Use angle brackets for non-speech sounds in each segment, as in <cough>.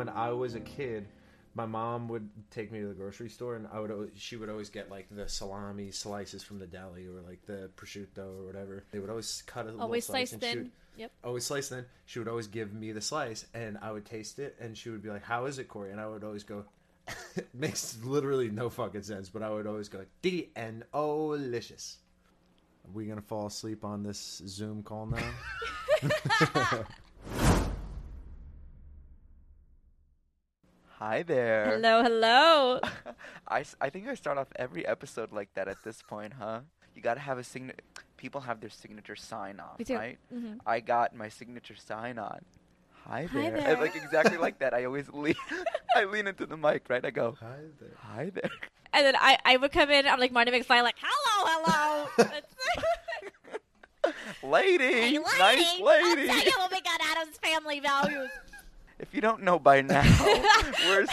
when I was a kid, my mom would take me to the grocery store, and I would always, she would always get like the salami slices from the deli or like the prosciutto or whatever. They would always cut a Always little slice she thin. would- Yep. always slice thin. She would always give me the slice, and I would taste it, and she would be like, "How is it, Corey?" And I would always go. it <laughs> makes literally no fucking sense, but I would always go D N O licious. Are we gonna fall asleep on this Zoom call now? <laughs> <laughs> Hi there. Hello, hello. <laughs> I, I think I start off every episode like that at this point, huh? You gotta have a signature. People have their signature sign off, Me too. right? Mhm. I got my signature sign on. Hi Hi there. And, there. <laughs> like exactly like that. I always lean. <laughs> I lean into the mic, right? I go, Hi there. hi there. And then I, I would come in. I'm like Marty McFly, like hello, hello. lady, Hey, nice lady, lady. I'll tell you when we got Addams family values. If you don't know by now, <laughs> we're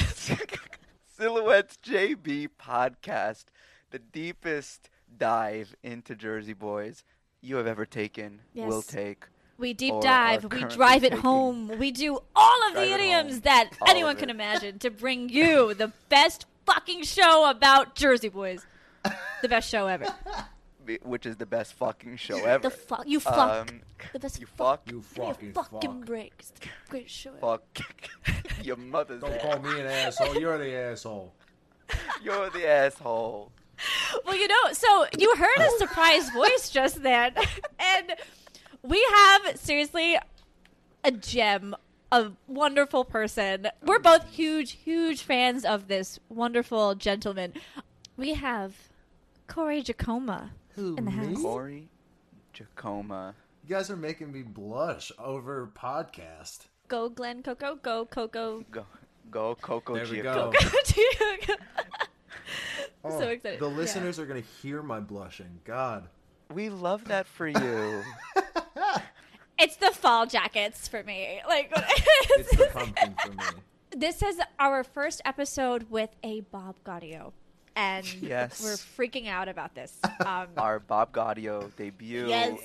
Silhouettes JB podcast, the deepest dive into Jersey boys you have ever taken, will take. We deep dive. We drive it taking- home. We do all of Drive the idioms that All anyone can imagine to bring you the best fucking show about Jersey boys. <laughs> The best show ever. Be- Which is the best fucking show ever. The fuck you fuck. Um, the best you fuck. fuck. You Give me fucking fucking fuck. break. It's the greatest show ever. Fuck <laughs> your mother's Don't ass. call me an <laughs> asshole. You're the asshole. You're the asshole. Well, you know, so you heard a surprise voice just then, <laughs> and we have seriously a gem, a wonderful person. We're both huge, huge fans of this wonderful gentleman. We have Corey Jeacoma Who, in the me? house. Corey Jeacoma. You guys are making me blush over podcast. Go, Glenn Coco. Go, Coco. Go, go, Coco There we go. Coco. <laughs> Oh, so excited. The Yeah. listeners are going to hear my blushing. God. We love that for you. <laughs> It's the fall jackets for me. Like <laughs> It's the pumpkin for me. this is our first episode with a Bob Gaudio, and Yes. we're freaking out about this. <laughs> Um, Our Bob Gaudio debut. yes,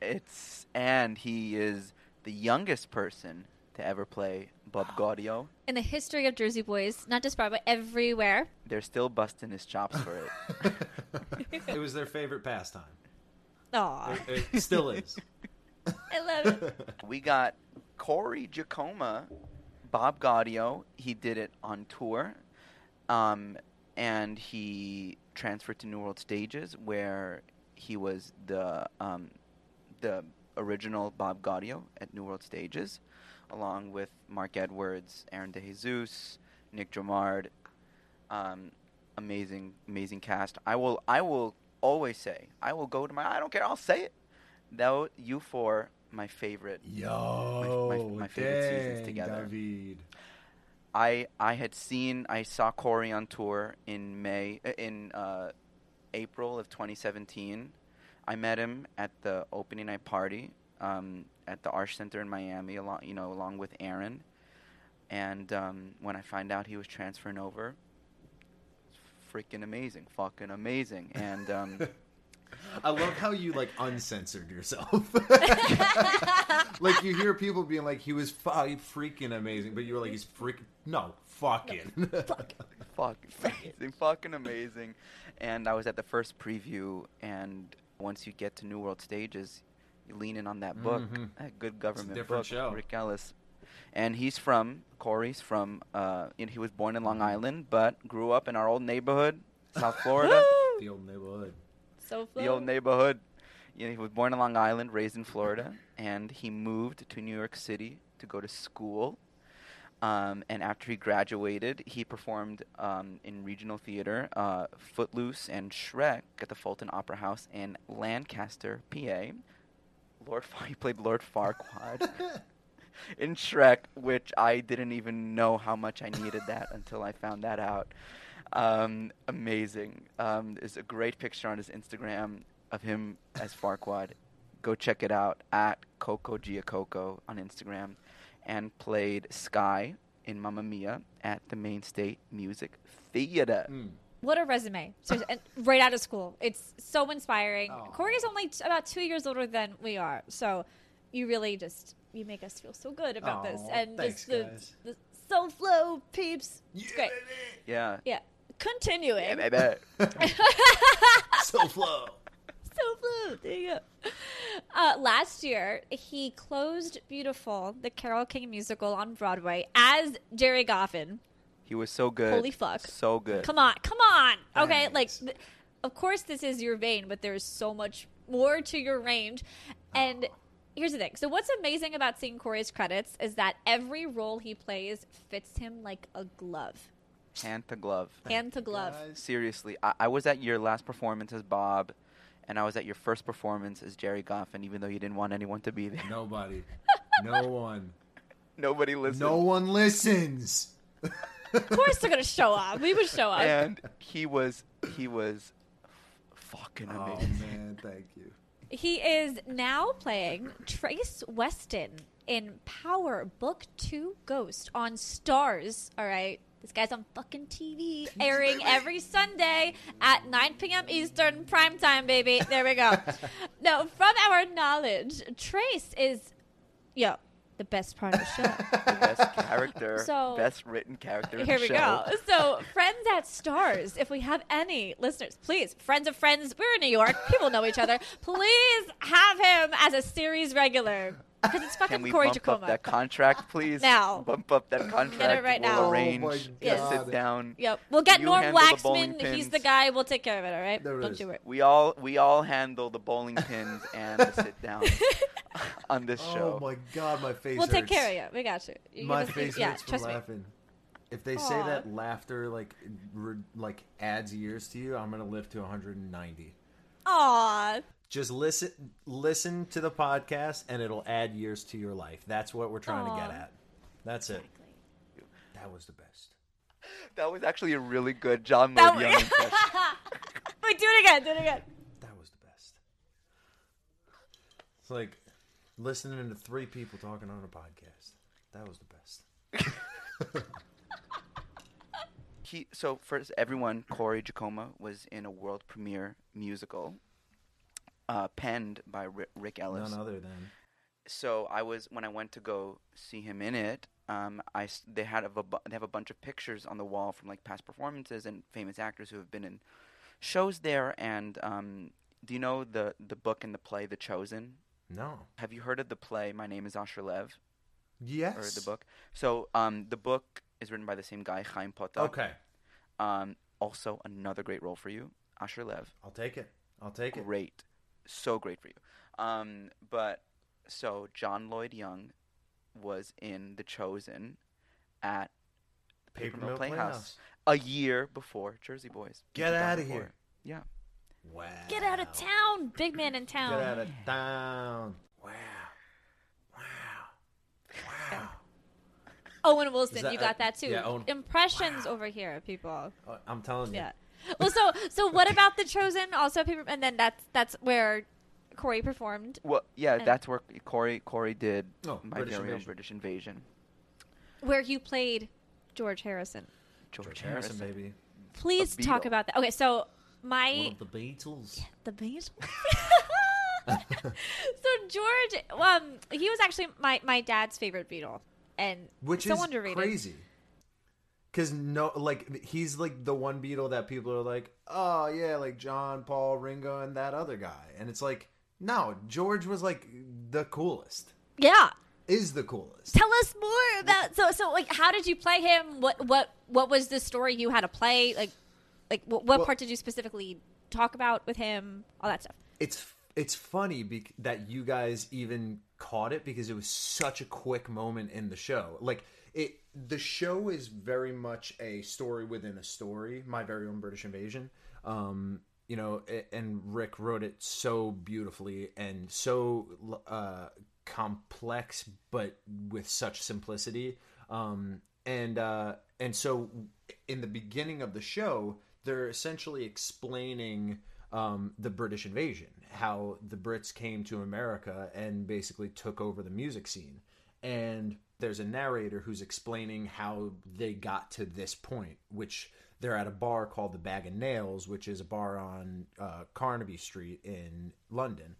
It's and he is the youngest person to ever play Bob Gaudio. in the history of Jersey Boys, not just Broadway, everywhere. They're still busting his chops for it. <laughs> it was their favorite pastime. Aw, It, it still is. <laughs> I love it. we got Corey Jeacoma, Bob Gaudio. He did it on tour, um, and he transferred to New World Stages, where he was the um, the original Bob Gaudio at New World Stages, along with Mark Edwards, Aaron DeJesus, Nick Dromard. Um, amazing, amazing cast. I will, I will always say, I will go to my. I don't care. I'll say it. Though you four, my favorite. Yo, My- my- my favorite seasons together. David. I I had seen I saw Corey on tour in May uh, in uh, April of 2017. I met him at the opening night party um, at the Arsht Center in Miami, along you know along with Aaron. And um, when I find out he was transferring over, it's freaking amazing, fucking amazing. And um, <laughs> I love how you like uncensored yourself. <laughs> like you hear people being like, "He was fu- freaking amazing," but you were like, "He's freaking no, fucking." fucking amazing, fucking amazing. And I was at the first preview, and once you get to New World Stages, you lean in on that book, Mhm. that good government book, show. Rick Elice. And he's from Corey's from. Uh, you he was born in Mm-hmm. Long Island, but grew up in our old neighborhood, South <laughs> Florida. the old neighborhood. So the old neighborhood. You know, he was born in Long Island, raised in Florida, and he moved to New York City to go to school. Um, and after he graduated, he performed um, in regional theater, uh, Footloose and Shrek at the Fulton Opera House in Lancaster, PA. Lord, Far- <laughs> he played Lord Farquaad <laughs> in Shrek, which I didn't even know how much I needed that until I found that out. Um, amazing. Um, there's a great picture on his Instagram of him as Farquaad. Go check it out at Coco Giacoco on Instagram, and played Sky in Mamma Mia at the Maine State Music Theater. Mm. What a resume! Seriously, and right out of school, it's so inspiring. Aw. Corey's only t- about two years older than we are, so you really just you make us feel so good about this, and thanks, just the, guys. the soul flow peeps. It's great. Yeah. Yeah, continuing. Yeah, baby. <laughs> so flow. so flow. There you go. Uh, last year, he closed "Beautiful," the Carole King musical on Broadway, as Gerry Goffin. He was so good. Holy fuck. So good. Come on, come on. Okay, like, Thanks. th- of course, this is your vein, but there's so much more to your range. And here's the thing. So, what's amazing about seeing Corey's credits is that every role he plays fits him like a glove, Hand to glove. hand to glove. Guys. Seriously, I, I was at your last performance as Bob, and I was at your first performance as Gerry Goffin, even though you didn't want anyone to be there. Nobody. <laughs> No one. Nobody listened. No one listens. Of course, they're gonna show up. We would show up. And he was, he was fucking Oh amazing. man, thank you. He is now playing Trace Weston in Power Book 2 Ghost on Starz. All right. This guy's on fucking TV, airing every <laughs> Sunday at 9 p.m. Eastern, prime time, baby. There we go. <laughs> now, from our knowledge, Trace is, yo, the best part of the show. <laughs> The best character, So- best written character. Here we show. go. So, friends at Starz, if we have any listeners, please, friends of friends, we're in New York, people know each other. Please have him as a series regular because it's fucking Can we Corey bump Jeacoma. up that contract, <laughs> please? Now. Bump up that contract. right we'll now. Oh arrange my to Yes. sit down. Yep, we'll get You Norm handle the. He's the guy. We'll take care of it. All right, There don't is. you worry. We all we all handle the bowling pins <laughs> and the sit down <laughs> on this oh show. Oh my god, my face. We'll take care of you. We got you. You're My gonna see- face yeah, hurts from trust me. laughing. If they say that laughter like re- like adds years to you, I'm gonna live to 190. Aw, Just listen listen to the podcast, and it'll add years to your life. That's what we're trying to get at. That's it. That was the best. That was actually a really good John That Modion was- impression. <laughs> Wait, do it again. Do it again. That was the best. It's like listening to three people talking on a podcast. That was the best. <laughs> He so first everyone, Corey Jeacoma was in a world premiere musical, uh, penned by Rick, Rick Elice. None other than so I was when I went to go see him in it. Um, I they had a, they have a bunch of pictures on the wall from like past performances and famous actors who have been in shows there. And um, do you know the the book and the play The Chosen? no. Have you heard of the play My Name Is Asher Lev Yes. or the book? So um, the book is written by the same guy, Chaim Potok. Okay, Um, also another great role for you, Asher Lev. I'll take it. I'll take it. Great, so great for you. Um, but so John Lloyd Young was in The Chosen at Paper Paper Mill Mill Playhouse. Playhouse. a year before Jersey Boys. Get out of before. here. Yeah. Wow. Get out of town, big man in town. Get out of town. Wow. Wow. Wow. Owen Wilson, that- you got uh, that too. yeah, Owen- Impressions over here, people. Uh, I'm telling you. Yeah. Well, so so what about the Chosen? Also, paper, and then that's that's where Corey performed, Well, yeah, And- that's where Corey Corey did Oh, my British very own Invasion. British Invasion. where you played George Harrison. George, George Harrison, baby. Please talk Beatle. about that. Okay, so my One of the Beatles. the Beatles. <laughs> <laughs> so George, um, he was actually my my dad's favorite Beatle, and Which so is underrated. crazy. Cause no, like he's like the one Beatle that people are like, oh yeah, like John, Paul, Ringo, and that other guy, and it's like, no, George was like the coolest, Yeah, is the coolest. tell us more about so so like how did you play him? What what what was the story you had to play? Like like what, what Well- part did you specifically talk about with him? All that stuff. It's it's funny bec- that you guys even caught it because it was such a quick moment in the show. Like it, the show is very much a story within a story. My very own British Invasion. Um, you know, and Rick wrote it so beautifully and so uh, complex, but with such simplicity. Um, and uh, and so in the beginning of the show, they're essentially explaining um, the British invasion, how the Brits came to America and basically took over the music scene. And there's a narrator who's explaining how they got to this point, which they're at a bar called the Bag of Nails, which is a bar on uh, Carnaby Street in London.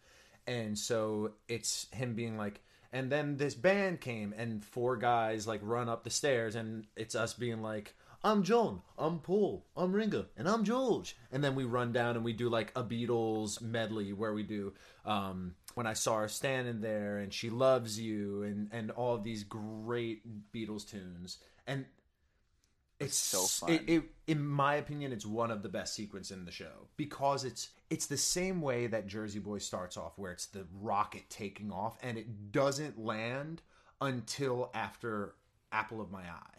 And so it's him being like, and then this band came, and four guys like run up the stairs, and it's us being like, I'm John, I'm Paul, I'm Ringo, and I'm George. And then we run down and we do like a Beatles medley where we do um, When I Saw Her Standing There and She Loves You and, and all of these great Beatles tunes. And it's so fun. It, it, in my opinion, it's one of the best sequences in the show because it's it's the same way that Jersey Boy starts off, where it's the rocket taking off, and it doesn't land until after Apple of My Eye,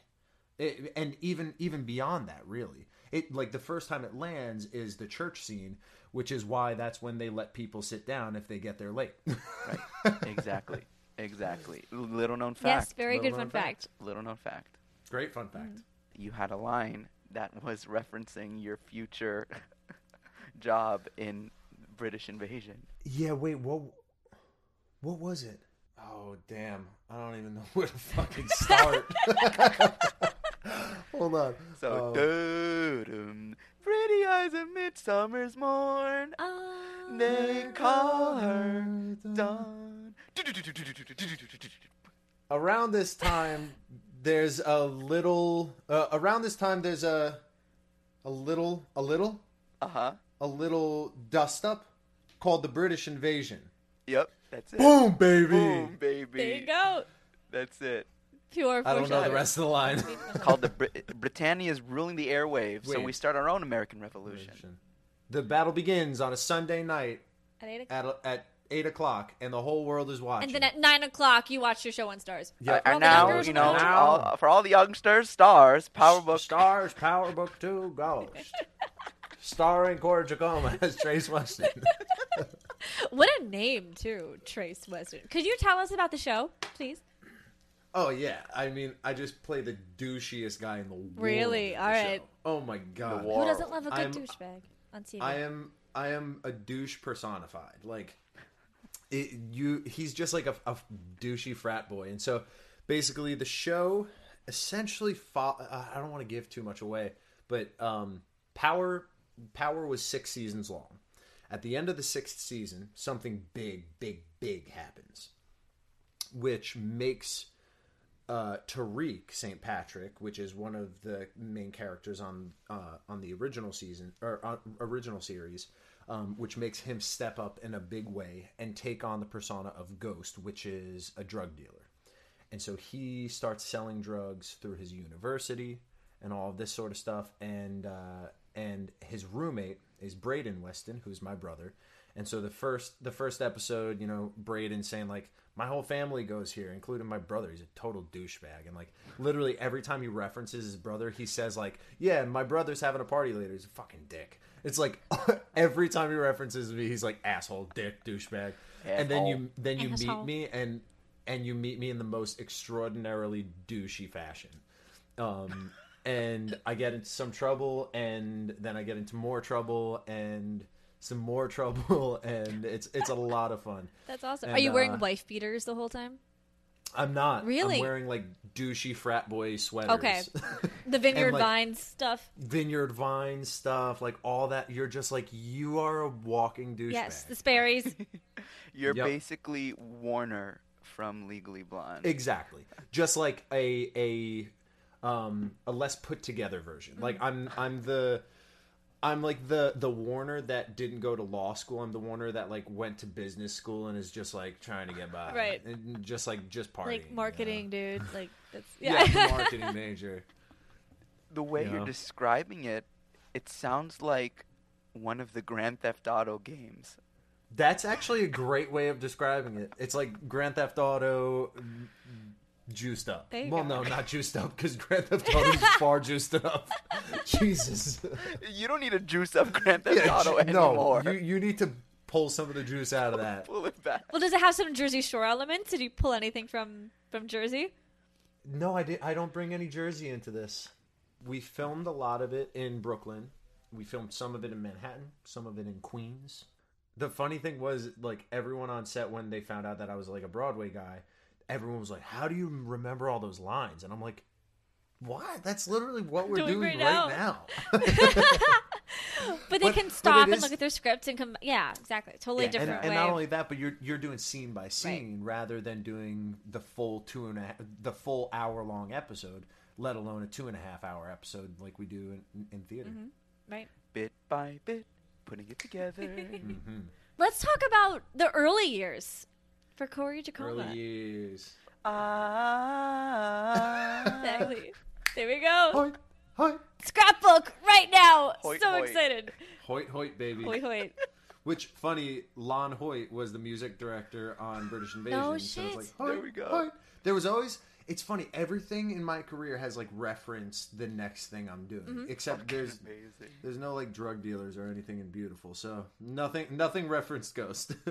it, and even even beyond that, really, it like the first time it lands is the church scene, which is why that's when they let people sit down if they get there late. Right. exactly. Exactly. Little known fact. Yes, very Little good fun fact. Little known fact. Great fun fact. Mm-hmm. You had a line that was referencing your future <laughs> job in British invasion. Yeah, wait, what? What was it? Oh damn! I don't even know <laughs> where to fucking start. <laughs> Hold on. So, Um, pretty eyes of midsummer's morn. Ah. They call her Dawn. around this time, there's a little. Uh, around this time, there's a, a little, a little, Uh huh. a little dust up called the British Invasion. Yep. That's it. Boom, baby. Boom, baby. There you go. That's it. Pure I don't know the rest of the line. <laughs> Called the Brit- Britannia is ruling the airwaves, so Wait. we start our own American Revolution. The battle begins on a Sunday night At eight o'clock. at at eight o'clock, and the whole world is watching. And then at nine o'clock, you watch your show on Starz. Yeah. For Uh, all and the now, you know. Now- all, for all the youngsters, Starz, Power Book. <laughs> Starz Power Book Two Ghost, <laughs> starring Corey Jeacoma as Trace Weston. What a name, too, Trace Western. Could you tell us about the show, please? Oh yeah, I mean, I just play the douchiest guy in the world. Really? in the All show. Oh my god. Who doesn't love a good I'm- douchebag on TV? I am I am a douche personified. Like it, you he's just like a, a douchey frat boy. And so basically the show essentially fo- uh, I don't want to give too much away, but um Power Power was 6 seasons long. At the end of the 6th season, something big big big happens which makes uh, Tariq St. Patrick, which is one of the main characters on uh, on the original season or uh, original series, um, which makes him step up in a big way and take on the persona of Ghost, which is a drug dealer. And so he starts selling drugs through his university and all of this sort of stuff. And uh, and his roommate is Brayden Weston, who's my brother. And so the first the first episode, you know, Brayden saying like, my whole family goes here, including my brother. He's a total douchebag, and like literally every time he references his brother, he says like, "Yeah, my brother's having a party later." He's a fucking dick. It's like <laughs> every time he references me, he's like asshole, dick, douchebag. And then you then you Asshole. meet me and and you meet me in the most extraordinarily douchey fashion. Um, and I get into some trouble, and then I get into more trouble, and some more <laughs> trouble, and it's it's a lot of fun. <laughs> That's awesome. And, Are you wearing uh, wife beaters the whole time? I'm not Really? I'm wearing like douchey frat boy sweaters. Okay. <laughs> The Vineyard like- Vines stuff. Vineyard Vine stuff, like all that. You're just like you are a walking douchebag. Yes, the Sperry's. You're Yep. basically Warner from Legally Blonde. Exactly. Just like a a um a less put together version. Like I'm I'm the I'm like the the Warner that didn't go to law school. I'm the Warner that like went to business school and is just like trying to get by. Right. And just like just partying. like marketing, dude. Like that's <laughs> yeah. Yeah, marketing major. the way Yeah. you're describing it, it sounds like one of the Grand Theft Auto games. That's actually a great way of describing it. It's like Grand Theft Auto juiced up. There you well, go. no, not <laughs> juiced up because Grand Theft Auto is far juiced up. <laughs> Jesus. You don't need to juice up Grand Theft Auto ju- anymore. No, you, you need to pull some of the juice out of that. <laughs> Pull it back. well, does it have some Jersey Shore elements? Did you pull anything from from Jersey? No, I did. I don't bring any Jersey into this. We filmed a lot of it in Brooklyn, we filmed some of it in Manhattan, some of it in Queens. The funny thing was, like everyone on set when they found out that I was like a Broadway guy, everyone was like, "How do you remember all those lines?" And I'm like, "What? That's literally what we're Doing doing, right right now." <laughs> But they But- can stop and is- look at their scripts and come. Yeah, exactly. Totally Yeah, different and, way. and not only that, but you're you're doing scene by scene rather than doing the full two and a half, the full hour long episode, let alone a two and a half hour episode like we do in, in theater. Mm-hmm. right. Bit by bit, putting it together. <laughs> Mm-hmm. Let's talk about the early years for Corey Jeacoma. Early years. ah. <laughs> Exactly. There we go. Hoit, hoit, Scrapbook right now. Hoit, so hoit. excited. hoit, hoit, baby. Hoit hoit. <laughs> Which funny, Lon Hoyt was the music director on British Invasion. No So it's like, shit. Hoyt, There we go. Hoyt. There was always. It's funny. Everything in my career has like referenced the next thing I'm doing, Mm-hmm. except there's amazing. There's no like drug dealers or anything in Beautiful, so nothing nothing referenced Ghost. <laughs>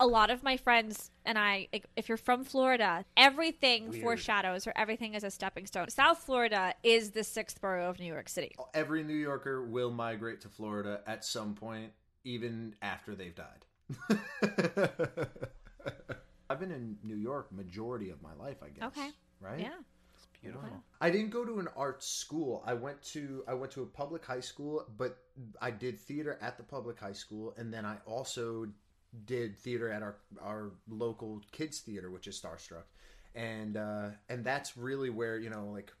a lot of my friends and I, if you're from Florida, everything Weird. foreshadows or everything is a stepping stone. South Florida is the sixth borough of New York City. Every New Yorker will migrate to Florida at some point, even after they've died. <laughs> I've been in New York majority of my life, I guess. Okay. Right? Yeah. It's beautiful. I didn't go to an art school. I went to I went to a public high school, but I did theater at the public high school, and then I also did theater at our our local kids theater, which is Starstruck, and uh, and that's really where you know like,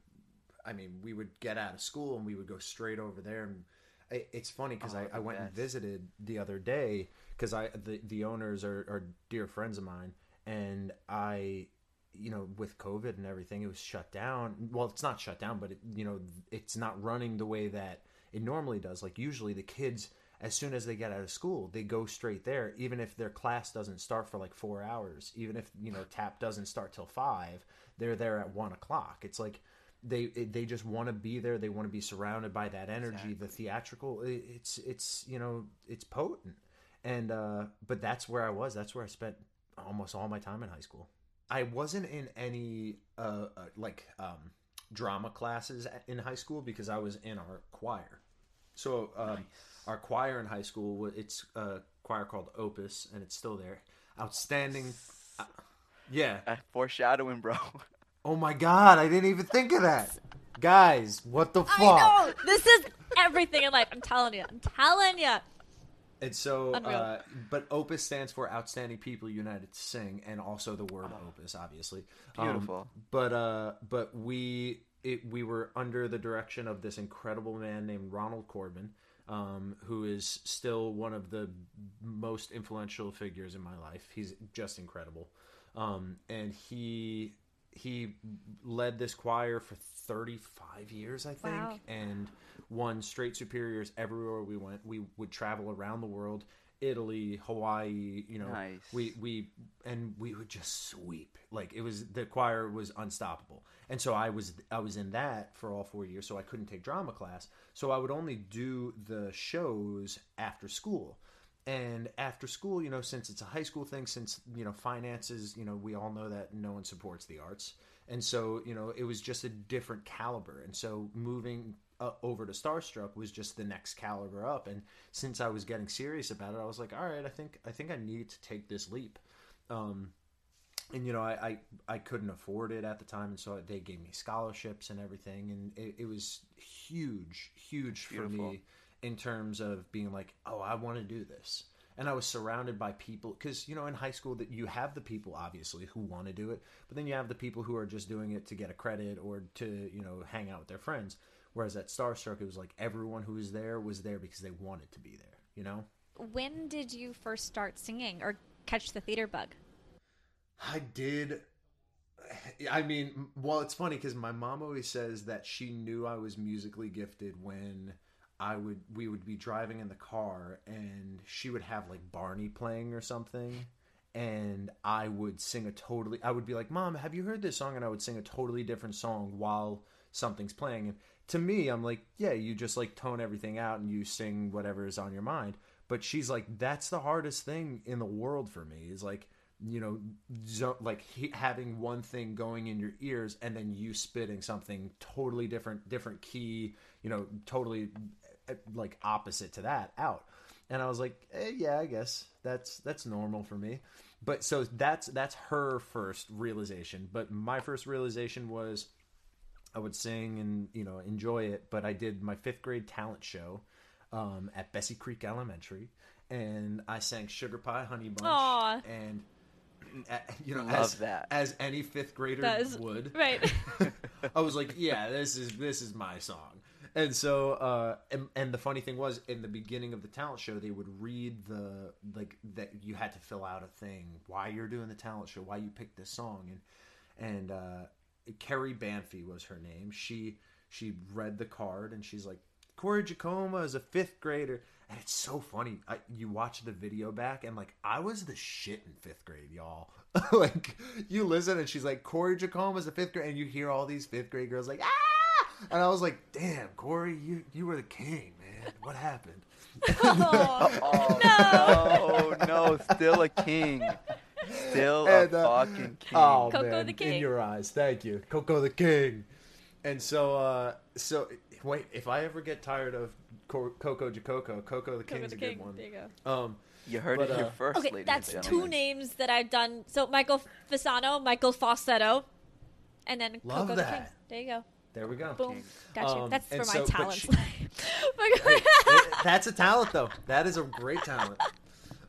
I mean, we would get out of school and we would go straight over there. And it, it's funny because Oh, I, I went and visited the other day because I the the owners are, are dear friends of mine, and I you know with covid and everything it was shut down. Well it's not shut down but it, you know it's not running the way that it normally does. Like usually the kids as soon as they get out of school they go straight there even if their class doesn't start for like four hours even if you know tap doesn't start till five they're there at one o'clock. It's like they they just want to be there. They want to be surrounded by that energy. The theatrical it's it's you know it's potent. And uh but that's where i was. That's where i spent almost all my time in high school. I wasn't in any uh, uh like um drama classes in high school because I was in our choir. So um, our choir in high school wa- it's a choir called Opus and it's still there. Outstanding. uh, yeah. Uh, foreshadowing, bro. <laughs> Oh my god, I didn't even think of that. Guys, what the fuck? I know. This is everything in life. I'm telling you. I'm telling you. And so, uh, but Opus stands for Outstanding People United to Sing, and also the word Opus, obviously. Um, Beautiful. but uh, but we it, we were under the direction of this incredible man named Ronald Corbin, um, who is still one of the most influential figures in my life. He's just incredible, um, and he he led this choir for 35 years, I think, Wow. and won straight superiors everywhere we went. We would travel around the world, Italy, Hawaii, you know, Nice. we we and we would just sweep. Like it was the choir was unstoppable. And so I was I was in that for all 4 years, so I couldn't take drama class. So I would only do the shows after school. And after school, you know, since it's a high school thing, since, you know, finances, you know, we all know that no one supports the arts. And so, you know, it was just a different caliber. And so moving uh, over to Starstruck was just the next caliber up. And since I was getting serious about it, I was like, all right, I think, I think I need to take this leap. Um, and you know, I, I, I couldn't afford it at the time. And so they gave me scholarships and everything. And it, it was huge, huge for me in terms of being like, oh, I want to do this. And I was surrounded by people because you know in high school that you have the people obviously who want to do it, but then you have the people who are just doing it to get a credit or to you know hang out with their friends. Whereas at Starstruck, it was like everyone who was there was there because they wanted to be there. You know, When did you first start singing or catch the theater bug? I did. I mean, well, it's funny because my mom always says that she knew I was musically gifted when I would we would be driving in the car and she would have like Barney playing or something and I would sing a totally I would be like, "Mom, have you heard this song?" and I would sing a totally different song while something's playing. And to me, I'm like, "Yeah, you just like tone everything out and you sing whatever is on your mind." But she's like, "That's the hardest thing in the world for me." Is like you know, like having one thing going in your ears and then you spitting something totally different, different key, you know, totally uh, like opposite to that out. And I was like, eh, yeah, I guess that's that's normal for me. But so that's that's her first realization. But my first realization was I would sing and you know enjoy it. But I did my fifth grade talent show um, at Bessie Creek Elementary, and I sang Sugar Pie Honey Bunch, Aw. and <laughs> you know Love as, that. as any fifth grader Does would. <laughs> right. <laughs> I was like, yeah, this is this is my song. And so, uh, and, and the funny thing was, in the beginning of the talent show, they would read the like that you had to fill out a thing why you're doing the talent show, why you picked this song, and and uh, Carrie Banfi was her name. She she read the card and she's like, Corey Jeacoma is a fifth grader, and it's so funny. I, you watch the video back and like I was the shit in fifth grade, y'all. <laughs> like you listen and she's like, Corey Jeacoma is a fifth grade, and you hear all these fifth grade girls like ah, and I was like, damn, Corey, you you were the king, man. What happened? <laughs> Oh, <laughs> Oh no, no, still a king, still a And, uh, fucking king. Oh Coco man, the King. in your eyes. Thank you, Coco the King. And so, uh, so wait, if I ever get tired of Co- Coco Jacoco, Coco the Coco King's the a King. good one. There you go. Um, you heard but, it here uh, first, Okay, ladies that's and two names that I've done. So Michael Fasano, Michael Falsetto, and then Love Coco the. King. There you go. there we go. Boom. Got you. Um, That's for my so- but talents. she- <laughs> But- <laughs> That's a talent, though. That is a great talent.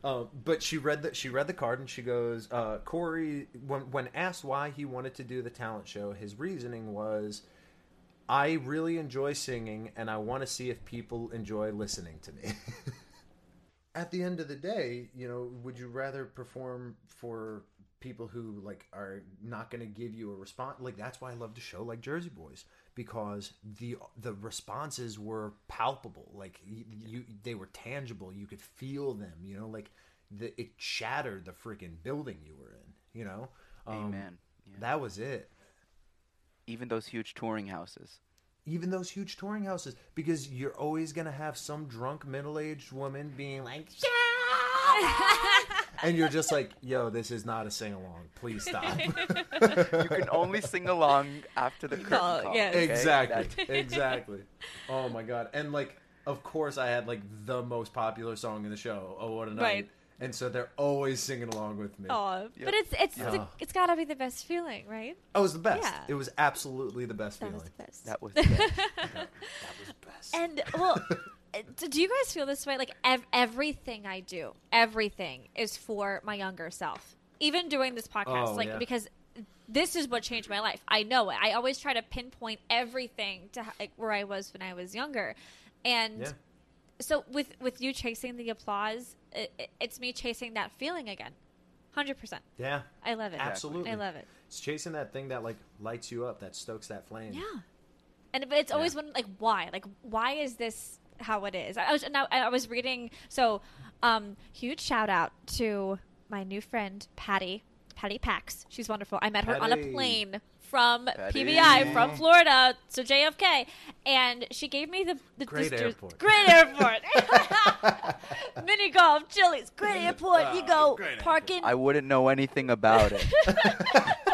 Um, but she read the she read the card and she goes, uh, Corey. When when asked why he wanted to do the talent show, his reasoning was, I really enjoy singing and I want to see if people enjoy listening to me. <laughs> At the end of the day, you know, would you rather perform for people who like are not going to give you a response? Like that's why I love the show like Jersey Boys because the the responses were palpable. Like you, you they were tangible. You could feel them. You know, like the, it shattered the freaking building you were in. You know, Um, Amen. Yeah. That was it. Even those huge touring houses. even those huge touring houses because you're always gonna have some drunk middle-aged woman being like <laughs> and you're just like yo this is not a sing-along please stop <laughs> You can only sing along after the curtain Call, call. yes. okay? exactly That's- <laughs> exactly oh my god and like of course i had like the most popular song in the show oh what a night Right. and so they're always singing along with me Oh, Yep. But it's it's Yeah. the, it's got to be the best feeling, right? oh, it was the best Yeah. it was absolutely the best That feeling was the best. That was the best. <laughs> that was best And well, do you guys feel this way? Like ev- everything I do, everything is for my younger self. Even doing this podcast, Oh, like yeah. because this is what changed my life. I know it. I always try to pinpoint everything to like, where I was when I was younger, and yeah so with with you chasing the applause, it, it- it's me chasing that feeling again. Hundred percent. yeah I love it. absolutely I love it. it's chasing that thing that like lights you up that stokes that flame Yeah. And it's always Yeah. one like why? Like why is this how it is? I was now I was reading so um huge shout out to my new friend Patty, Patty Pax. She's wonderful. I met her on a plane from Patty. PBI from Florida to JFK and she gave me the, the Great this- airport. Great airport. <laughs> <laughs> Mini golf, Chili's, great airport. you Ah, go great parking I wouldn't know anything about it. <laughs>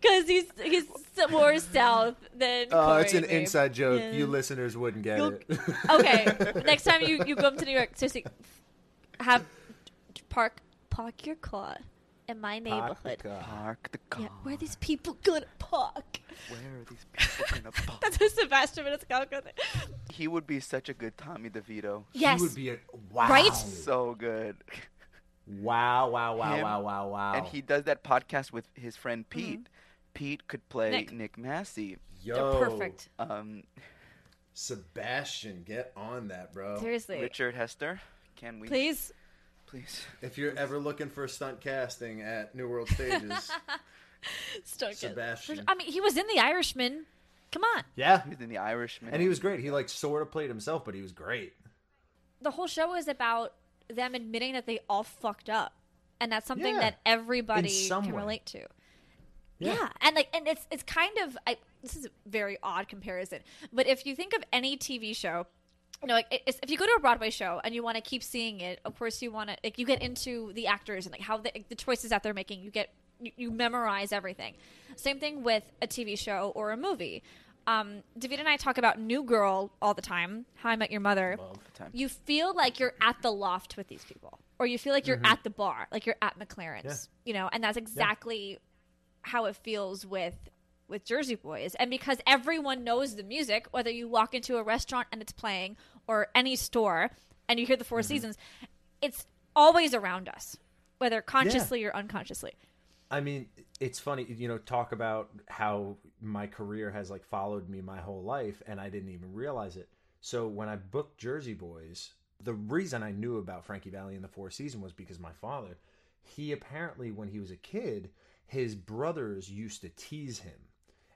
because he's he's more south than Oh, Corey it's an and me. inside joke. Yeah. You listeners wouldn't get You'll- it. <laughs> okay, <laughs> next time you, you come to New York, seriously, have park park your car in my Park the neighborhood. car. Park the car. Yeah, where are these people gonna park? Where are these people gonna <laughs> park? That's what Sebastian Maniscalco. He would be such a good Tommy DeVito. Yes, He would be a wow. Right? So good. Wow, wow, wow, Him- wow, wow, wow. And he does that podcast with his friend Pete. Pete could play Nick. Nick, Massi. Yo, they're perfect. Um, Sebastian, get on that, bro. Seriously, Richard Hester. Can we please. please? If you're ever looking for stunt casting at New World Stages, <laughs> Stuck it. Sebastian. I mean, he was in The Irishman. Come on, yeah, He was in The Irishman. and he was great. He like sort of played himself, but he was great. the whole show is about them admitting that they all fucked up, and that's something Yeah. that everybody some can way. relate to. Yeah. Yeah. and like, and it's it's kind of I, this is a very odd comparison, but if you think of any TV show, you know, like it's, if you go to a Broadway show and you want to keep seeing it, of course you want to like you get into the actors and like how the, the choices that they're making. You get you, you memorize everything. Same thing with a TV show or a movie. um, David and I talk about New Girl all the time. How I Met Your Mother. time. You feel like you're at the loft with these people, or you feel like you're at the bar, like you're at MacLaren's. Yeah. You know, and that's exactly how it feels with with Jersey Boys. And because everyone knows the music, whether you walk into a restaurant and it's playing, or any store and you hear the 4 mm-hmm. seasons, it's always around us, whether consciously or unconsciously. I mean, it's funny, you know, talk about how my career has like followed me my whole life and I didn't even realize it. So when I booked Jersey Boys, the reason I knew about Frankie Valli and the Four Seasons was because my father, he apparently when he was a kid, his brothers used to tease him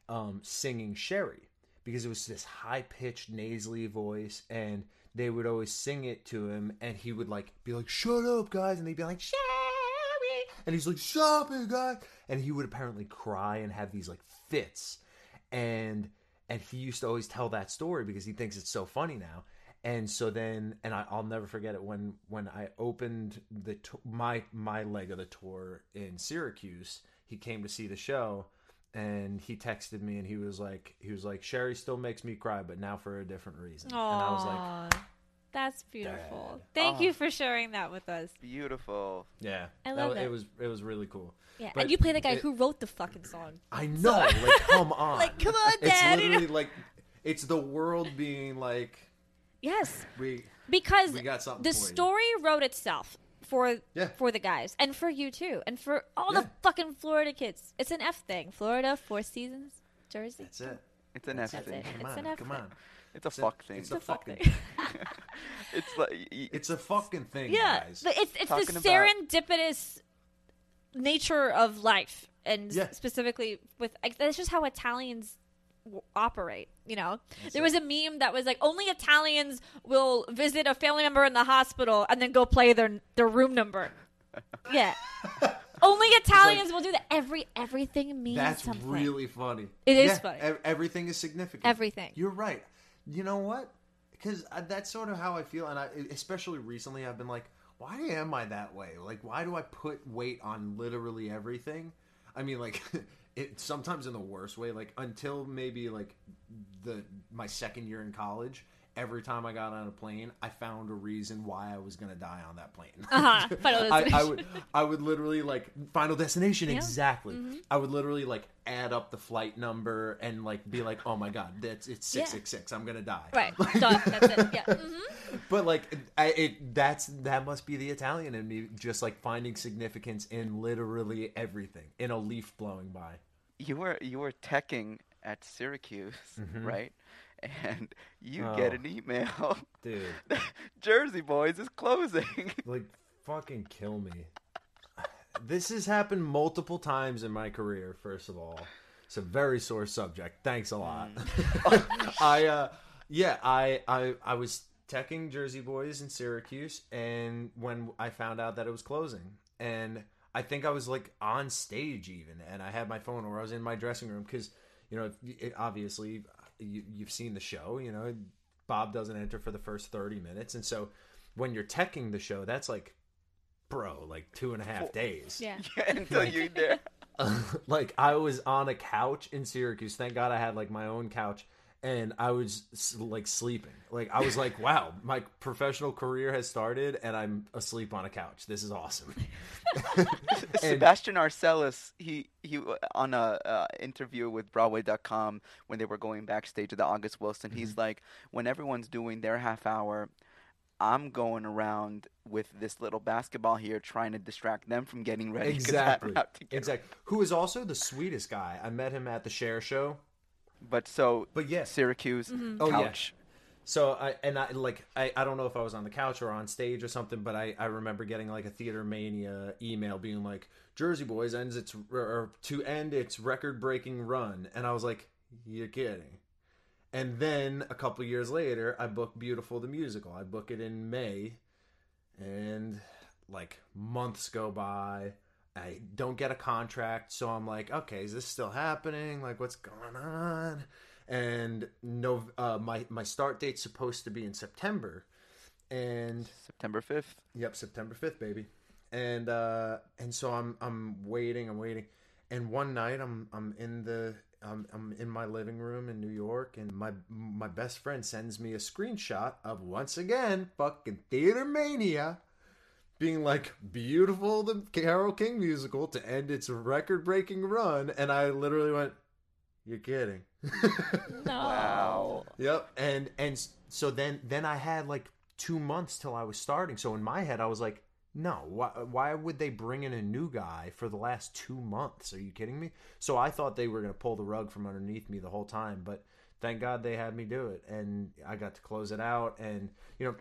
um, singing Sherry because it was this high pitched nasally voice and they would always sing it to him and he would like be like, Shut up guys and they'd be like, Sherry and he's like, "Stop it, guy!" And he would apparently cry and have these like fits, and and he used to always tell that story because he thinks it's so funny now. And so then, and I, I'll never forget it when when I opened the my my leg of the tour in Syracuse. He came to see the show, and he texted me, and he was like, he was like, "Sherry still makes me cry, but now for a different reason." And I was like, that's beautiful. Dad. Thank Aw. you ah. for sharing that with us. Beautiful. "Yeah, I love was- it. It was it was really cool." Yeah, But and you play the guy it- who wrote the fucking song. I know, like, come <laughs> on, Like, come on, It's Dad. you know? literally like it's the world being like Yes, we because We got something the for you. story wrote itself for Yeah. for the guys and for you too, and for all the fucking Florida kids. It's an F thing. Florida, Four Seasons, Jersey. that's it. It's an F That's thing. it. Come It's on, an F come thing. on. It's a It's a- fuck thing. it's It's a a fuck fucking- thing. <laughs> it's like y- It's a fucking thing, yeah, guys. but it's it's Talking the about- serendipitous nature of life, and Yeah. specifically with like, that's just how Italians w- operate. You know, there was a meme that was like, only Italians will visit a family member in the hospital and then go play their their room number. <laughs> Yeah. Only Italians will do that. Every everything means That's something. really funny. It is Yeah, funny. ev- everything is significant. Everything. You're right. You know what? Because uh, that's sort of how I feel, and I, especially recently, I've been like, why am I that way? Like, why do I put weight on literally everything? I mean, like, <laughs> it sometimes in the worst way. Like until maybe like the my second year in college. Every time I got on a plane, I found a reason why I was gonna die on that plane. <laughs> Uh-huh. <laughs> Final I, I would, I would literally like Final Destination Yeah. exactly. Mm-hmm. I would literally like add up the flight number and like be like, oh my god, that's it's six six six. I'm gonna die. Right. <laughs> Done. That's it. Yeah. hmm But like, I, it that's that must be the Italian in me, just like finding significance in literally everything, in a leaf blowing by. you were you were teching at Syracuse, Mhm. right? And you get Oh. an email. Dude, <laughs> Jersey Boys is closing. <laughs> like fucking kill me. This has happened multiple times in my career. First of all, it's a very sore subject. Thanks a lot. <laughs> I uh, yeah, I I I was teching Jersey Boys in Syracuse, and when I found out that it was closing, and I think I was like on stage even, and I had my phone, or I was in my dressing room because you know it, obviously you, you've seen the show. You know, Bob doesn't enter for the first thirty minutes, and so when you're teching the show, that's like, bro, like two and a half days. <laughs> Yeah. Until you <laughs> there. <laughs> like I was on a couch in Syracuse. Thank God I had like my own couch, and I was like sleeping. Like I was like, wow, my professional career has started, and I'm asleep on a couch. This is awesome. <laughs> And- Sebastian Arcelus, he he on a uh, interview with Broadway.com when they were going backstage to the August Wilson, Mm-hmm. he's like, when everyone's doing their half hour, I'm going around with this little basketball here, trying to distract them from getting ready. Exactly, about to get exactly. Who is also the sweetest guy. I met him at the Share Show. But so But yes, Syracuse mm-hmm. Oh, yeah. So I and I like I, I don't know if I was on the couch or on stage or something, but I, I remember getting like a Theater Mania email being like Jersey Boys ends its or to end its record breaking run, and I was like, you're kidding. And then a couple years later, I book Beautiful the musical. I book it in May, and like months go by. I don't get a contract, so I'm like, okay, is this still happening? Like, what's going on? And no, uh, my my start date's supposed to be in September, and September 5th. Yep, September fifth, baby. And uh and so I'm I'm waiting, I'm waiting. And one night, I'm I'm in the um, I'm in my living room in New York, and my my best friend sends me a screenshot of once again fucking Theater Mania being like beautiful the Carole King musical to end its record breaking run, and I literally went, "You're kidding." <laughs> No. Wow. Yep, and and so then then I had like two months till I was starting. So in my head, I was like, no, why why would they bring in a new guy for the last two months? Are you kidding me? So I thought they were gonna pull the rug from underneath me the whole time, but thank God they had me do it, and I got to close it out. And you know,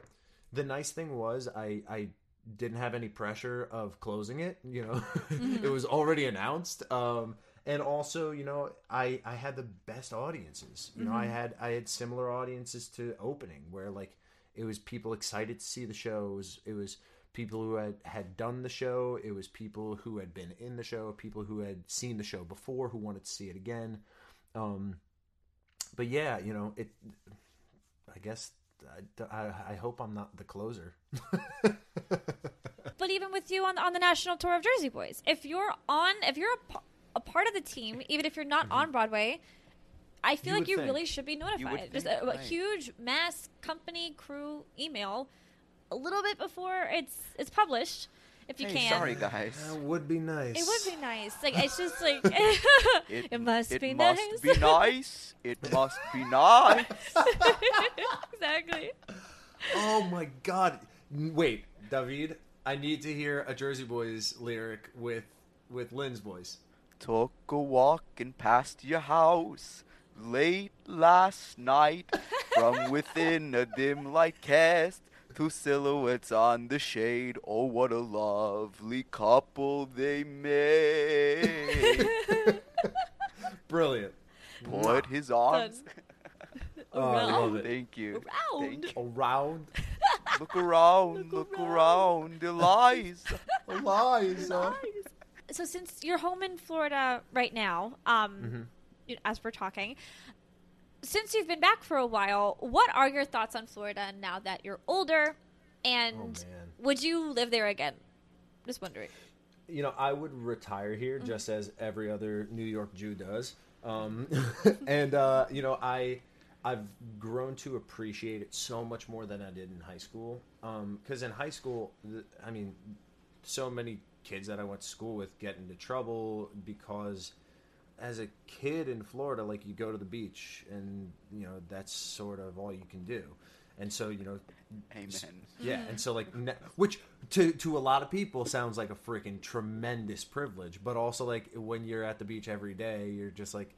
the nice thing was I I didn't have any pressure of closing it. You know, <laughs> it was already announced. Um, and also, you know, I I had the best audiences. You know, I had I had similar audiences to opening where like it was people excited to see the show. It was it was people who had had done the show. It was people who had been in the show. People who had seen the show before who wanted to see it again. Um, but yeah, you know, it. I guess I, I, I hope I'm not the closer. <laughs> But even with you on on the national tour of Jersey Boys, if you're on, if you're a, p- a part of the team, even if you're not mm-hmm. on Broadway, I feel You like you think. really should be notified. Just think, a, a right. huge mass company crew email, a little bit before it's it's published, if you Hey, can. sorry guys. That would be nice. It would be nice. Like it's just like <laughs> <laughs> it, must be nice. it be must nice. be nice. It must be nice. <laughs> exactly. Oh my god! Wait, David, I need to hear a Jersey Boys lyric with with Lynn's voice. Took a walk and past your house late last night. From within a dim light cast two silhouettes on the shade. Oh, what a lovely couple they made. <laughs> Brilliant. Put his arms. <laughs> Oh, I love it. Thank you. Around. Thank you. Around Look around. Look, around. Eliza. Eliza. So since you're home in Florida right now, um, Mm-hmm. you- as we're talking, since you've been back for a while, what are your thoughts on Florida now that you're older? And Oh, would you live there again? Just wondering. You know, I would retire here just as every other New York Jew does. Um, <laughs> and uh, you know, I I've grown to appreciate it so much more than I did in high school. Because in high school, I mean, so many kids that I went to school with get into trouble because as a kid in Florida, like you go to the beach and you know that's sort of all you can do. And so you know, Amen. yeah, and so like, ne- which to to a lot of people sounds like a freaking tremendous privilege, but also like when you're at the beach every day, you're just like,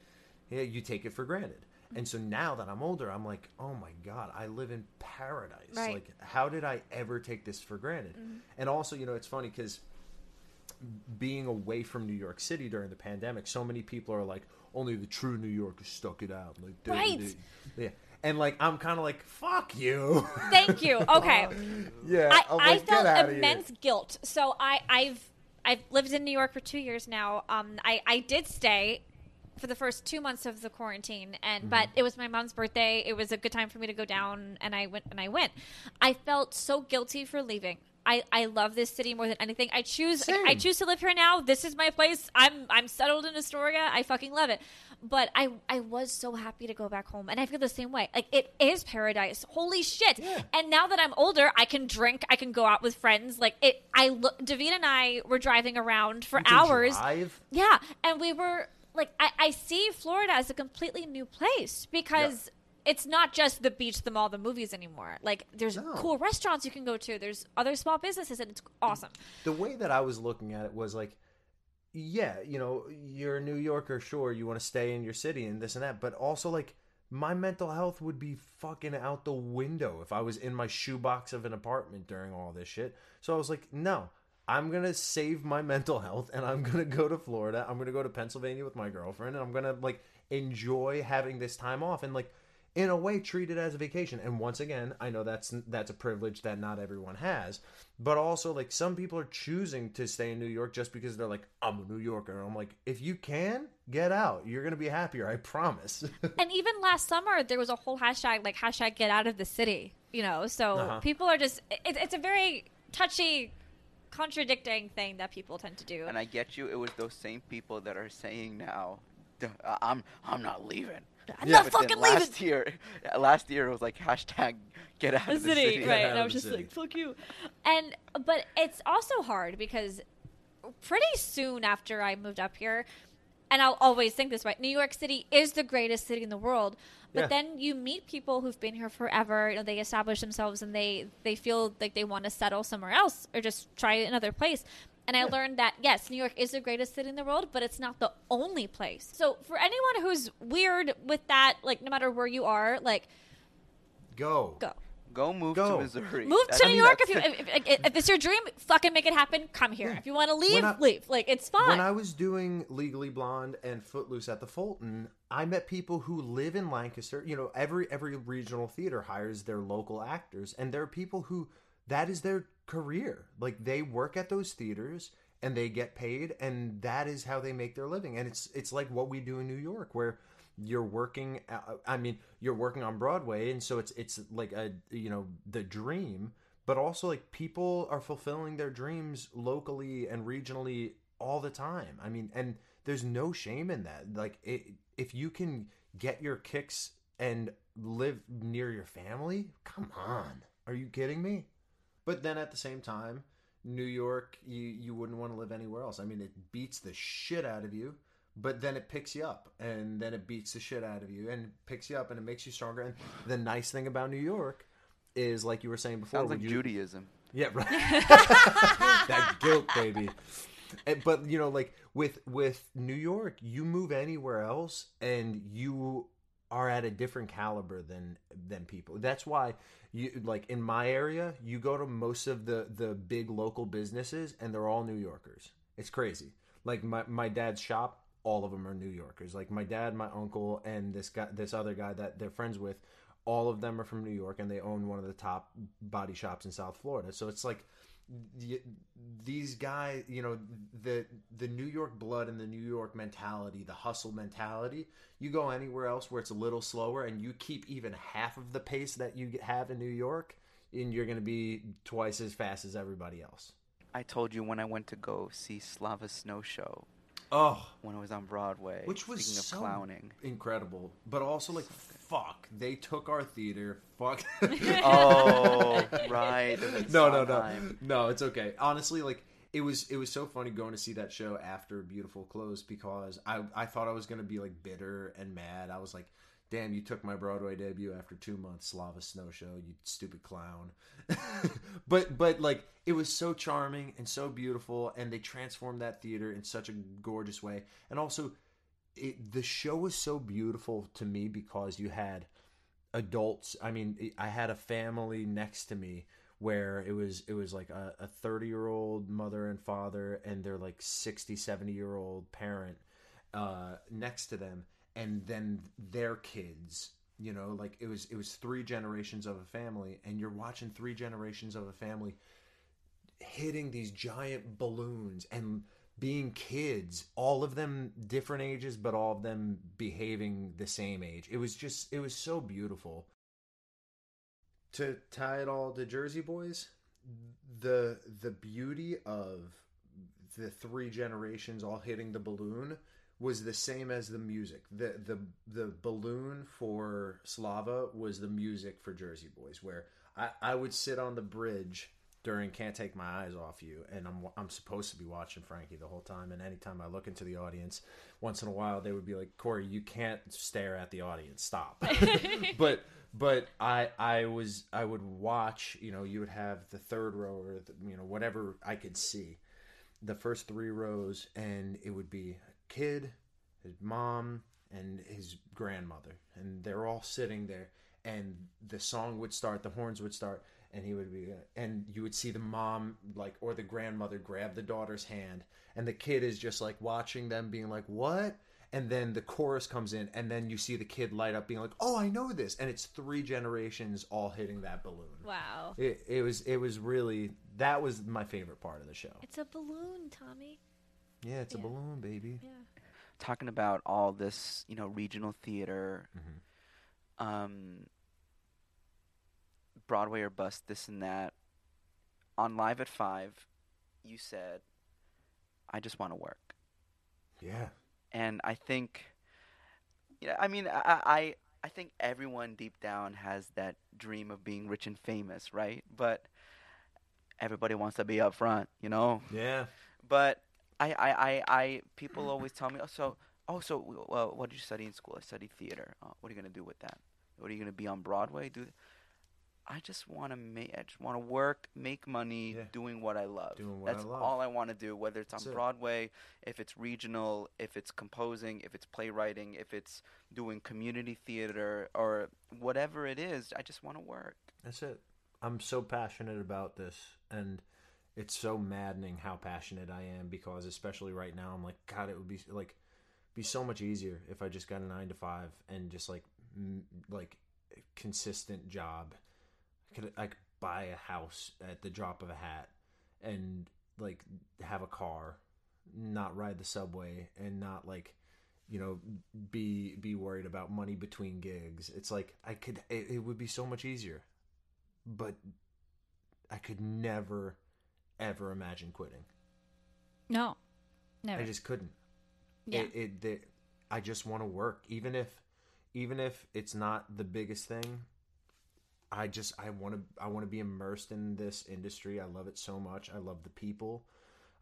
yeah, you take it for granted. And so now that I'm older, I'm like, oh my god, I live in paradise. Right. Like, how did I ever take this for granted? Mm-hmm. And also, you know, it's funny because being away from New York City during the pandemic, so many people are like, only the true New Yorkers stuck it out. Like, Right. yeah. And like, I'm kind of like, fuck you. <laughs> Thank you. Okay. <laughs> yeah. I, I'm I felt get outta here. immense guilt. So I, I've I've lived in New York for two years now. Um, I, I did stay for the first two months of the quarantine, and Mm-hmm. but it was my mom's birthday. It was a good time for me to go down, and I went and I went. I felt so guilty for leaving. I, I love this city more than anything. I choose I choose to live here now. This is my place. I'm I'm settled in Astoria. I fucking love it. But I I was so happy to go back home, and I feel the same way. Like it is paradise. Holy shit! Yeah. And now that I'm older, I can drink. I can go out with friends. Like it. I look. David and I were driving around for hours. drive? Yeah, and we were like, I, I see Florida as a completely new place because it's not just the beach, the mall, the movies anymore. Like, there's No. cool restaurants you can go to. There's other small businesses, and it's awesome. the way that I was looking at it was like, yeah, you know, you're a New Yorker, sure, you want to stay in your city and this and that, but also like my mental health would be fucking out the window if I was in my shoebox of an apartment during all this shit. So I was like, no, I'm gonna save my <laughs> mental health and I'm gonna go to Florida. I'm gonna go to Pennsylvania with my girlfriend and I'm gonna like enjoy having this time off and like in a way treat it as a vacation and once again i know that's that's a privilege that not everyone has but also like some people are choosing to stay in new york just because they're like i'm a new yorker i'm like if you can get out you're gonna be happier i promise <laughs> And even last summer, there was a whole hashtag like hashtag get out of the city. You know, so Uh-huh. people are just. It, it's a very touchy contradicting thing that people tend to do. And I get you. It was those same people that are saying now, I'm I'm not leaving. I'm Yeah. not But then fucking last leaving year, <laughs> last year it was like hashtag get out the of the city, city. right? And I was just city. like, "Fuck you," and but it's also hard because pretty soon after I moved up here, and I'll always think this way: New York City is the greatest city in the world. But Yeah. then you meet people who've been here forever. You know, they establish themselves and they they feel like they want to settle somewhere else or just try another place. And I learned that yes, New York is the greatest city in the world, but it's not the only place. So for anyone who's weird with that, like no matter where you are, like Go. go. Go move Go. to Missouri. Move That- to I New mean, York if you if, if, if it's your dream. Fucking make it happen. Come here. Yeah. If you want to leave, I- leave. Like it's fine. When I was doing Legally Blonde and Footloose at the Fulton, I met people who live in Lancaster. You know, every every regional theater hires their local actors, and there are people who that is their career. Like they work at those theaters and they get paid, and that is how they make their living. And it's it's like what we do in New York, where you're working. uh, I mean, you're working on Broadway, and so it's it's like a you know the dream but also like people are fulfilling their dreams locally and regionally all the time. I mean, and there's no shame in that. Like it, if you can get your kicks and live near your family, come on. Are you kidding me? But then at the same time, New York, you you wouldn't want to live anywhere else. I mean, it beats the shit out of you, but then it picks you up, and then it beats the shit out of you, and picks you up, and it makes you stronger. And the nice thing about New York is, like you were saying before, Sounds like you- Judaism. yeah, right. <laughs> <laughs> that guilt, baby. And- But you know, like with with New York, you move anywhere else, and you are at a different caliber than than people. That's why you like in my area, you go to most of the the big local businesses, and they're all New Yorkers. It's crazy. Like my my dad's shop, all of them are New Yorkers. Like my dad, my uncle, and this guy, this other guy that they're friends with, all of them are from New York, and they own one of the top body shops in South Florida. So it's like these guys, you know, the the New York blood and the New York mentality, the hustle mentality. You go anywhere else where it's a little slower, and you keep even half of the pace that you have in New York, and you're going to be twice as fast as everybody else. I told you when I went to go see Slava Snow Show Oh, when it was on Broadway. which was speaking of clowning. incredible, but also like fuck, they took our theater. Fuck. <laughs> oh, <laughs> right. it was in no, no, no, no. It's okay. Honestly, like it was, it was so funny going to see that show after Beautiful closed because I, I thought I was gonna be like bitter and mad. I was like, damn, you took my Broadway debut after two months, Slava Snow Show, you stupid clown. <laughs> but, but like it was so charming and so beautiful, and they transformed that theater in such a gorgeous way, and also. It, the show was so beautiful to me because you had adults i mean i had a family next to me where it was it was like a 30 year old mother and father and their like 60 70 year old parent uh next to them and then their kids you know like it was it was three generations of a family and you're watching three generations of a family hitting these giant balloons and being kids all of them different ages but all of them behaving the same age. It was just it was so beautiful. To tie it all to jersey boys the the beauty of the three generations all hitting the balloon was the same as the music. The the the balloon for slava was the music for jersey boys where i i would sit on the bridge during Can't Take My Eyes Off You, and I'm I'm supposed to be watching Frankie the whole time. And anytime I look into the audience, once in a while they would be like, "Corey, you can't stare at the audience. Stop." <laughs> <laughs> but but I I was I would watch. You know, you would have the third row or the, you know whatever I could see, the first three rows, and it would be a kid, his mom, and his grandmother, and they're all sitting there, and the song would start, the horns would start and he would be and you would see the mom like or the grandmother grab the daughter's hand and the kid is just like watching them being like what and then the chorus comes in and then you see the kid light up being like oh i know this and it's three generations all hitting that balloon wow. it, it was it was really that was my favorite part of the show It's a balloon, Tommy. yeah it's a balloon baby Yeah. Talking about all this, you know, regional theater, Mhm. um, Broadway or bust, this and that. On Live at Five, you said, "I just want to work," Yeah. and I think, yeah, I mean, I, I I think everyone deep down has that dream of being rich and famous, right? But everybody wants to be up front, you know. Yeah. But I, I, I, I people always tell me, oh, so, oh, so, well, what did you study in school? I studied theater. Oh, what are you gonna do with that? What are you gonna be on Broadway? Do? I just want to make. I just want to work, make money, Yeah. doing what I love. Doing what I That's love. all I want to do. Whether it's on That's it. Broadway, if it's regional, if it's composing, if it's playwriting, if it's doing community theater, or whatever it is, I just want to work. That's it. I'm so passionate about this, and it's so maddening how passionate I am because, especially right now, I'm like, God, it would be like be so much easier if I just got a nine to five and just like m- like a consistent job. Could like buy a house at the drop of a hat and like have a car, not ride the subway, and not like you know be be worried about money between gigs. It's like I could it, it would be so much easier but I could never, ever imagine quitting. No, never. I just couldn't. yeah. It, it, the, I just want to work, even if, even if it's not the biggest thing. I just I want to I want to be immersed in this industry. I love it so much. I love the people,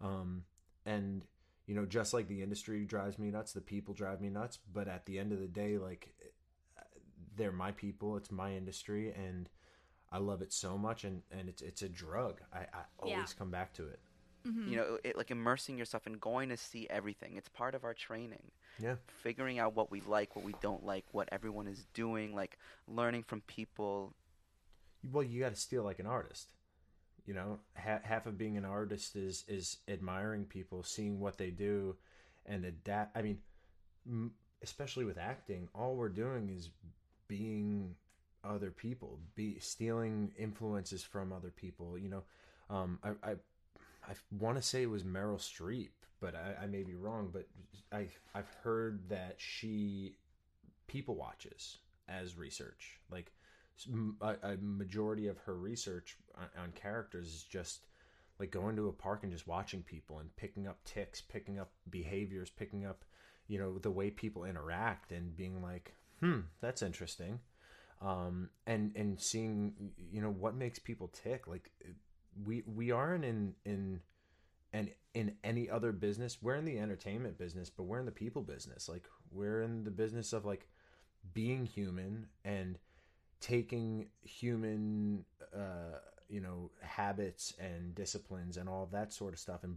um, and you know, just like the industry drives me nuts, the people drive me nuts. But at the end of the day, like they're my people. It's my industry, and I love it so much. And and it's it's a drug. I, I always Yeah. come back to it. You know, it, like immersing yourself and going to see everything. It's part of our training. Yeah. figuring out what we like, what we don't like, what everyone is doing, like learning from people. Well you got to steal like an artist. You know ha- half of being an artist is is admiring people seeing what they do and adapt i mean m- especially with acting all we're doing is being other people be stealing influences from other people you know? Um i i, I want to say it was meryl streep but I, I may be wrong but i i've heard that she people watches as research like a, a majority of her research on, on characters is just like going to a park and just watching people and picking up ticks picking up behaviors picking up you know the way people interact and being like hmm that's interesting. Um and and seeing you know what makes people tick like we we aren't in in and in any other business. We're in the entertainment business but we're in the people business. Like we're in the business of like being human and taking human uh you know habits and disciplines and all that sort of stuff and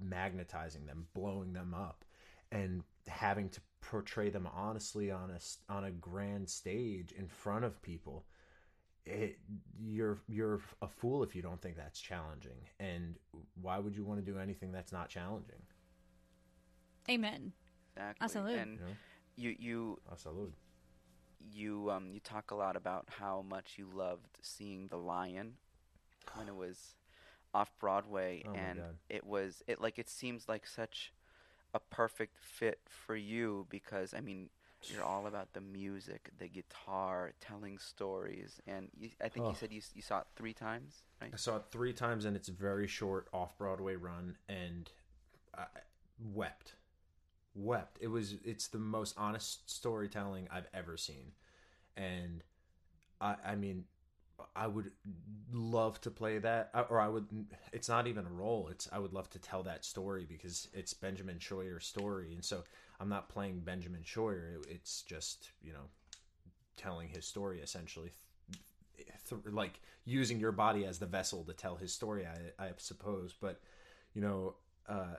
magnetizing them blowing them up and having to portray them honestly on a s- on a grand stage in front of people it you're you're a fool if you don't think that's challenging and why would you want to do anything that's not challenging Amen. Exactly. Absolutely. And you know you you absolutely you um you talk a lot about how much you loved seeing The Lion when it was off Broadway Oh and it was it like it seems like such a perfect fit for you because I mean you're all <sighs> about the music, the guitar, telling stories, and you, I think Oh. you said you you saw it three times, right? I saw it three times in its very short off Broadway run and I wept. Wept. It was it's the most honest storytelling I've ever seen. And I I mean I would love to play that or I would it's not even a role. It's I would love to tell that story because it's Benjamin Scheuer's story and so I'm not playing Benjamin Scheuer. It, it's just, you know, telling his story essentially like using your body as the vessel to tell his story i, I suppose but you know uh,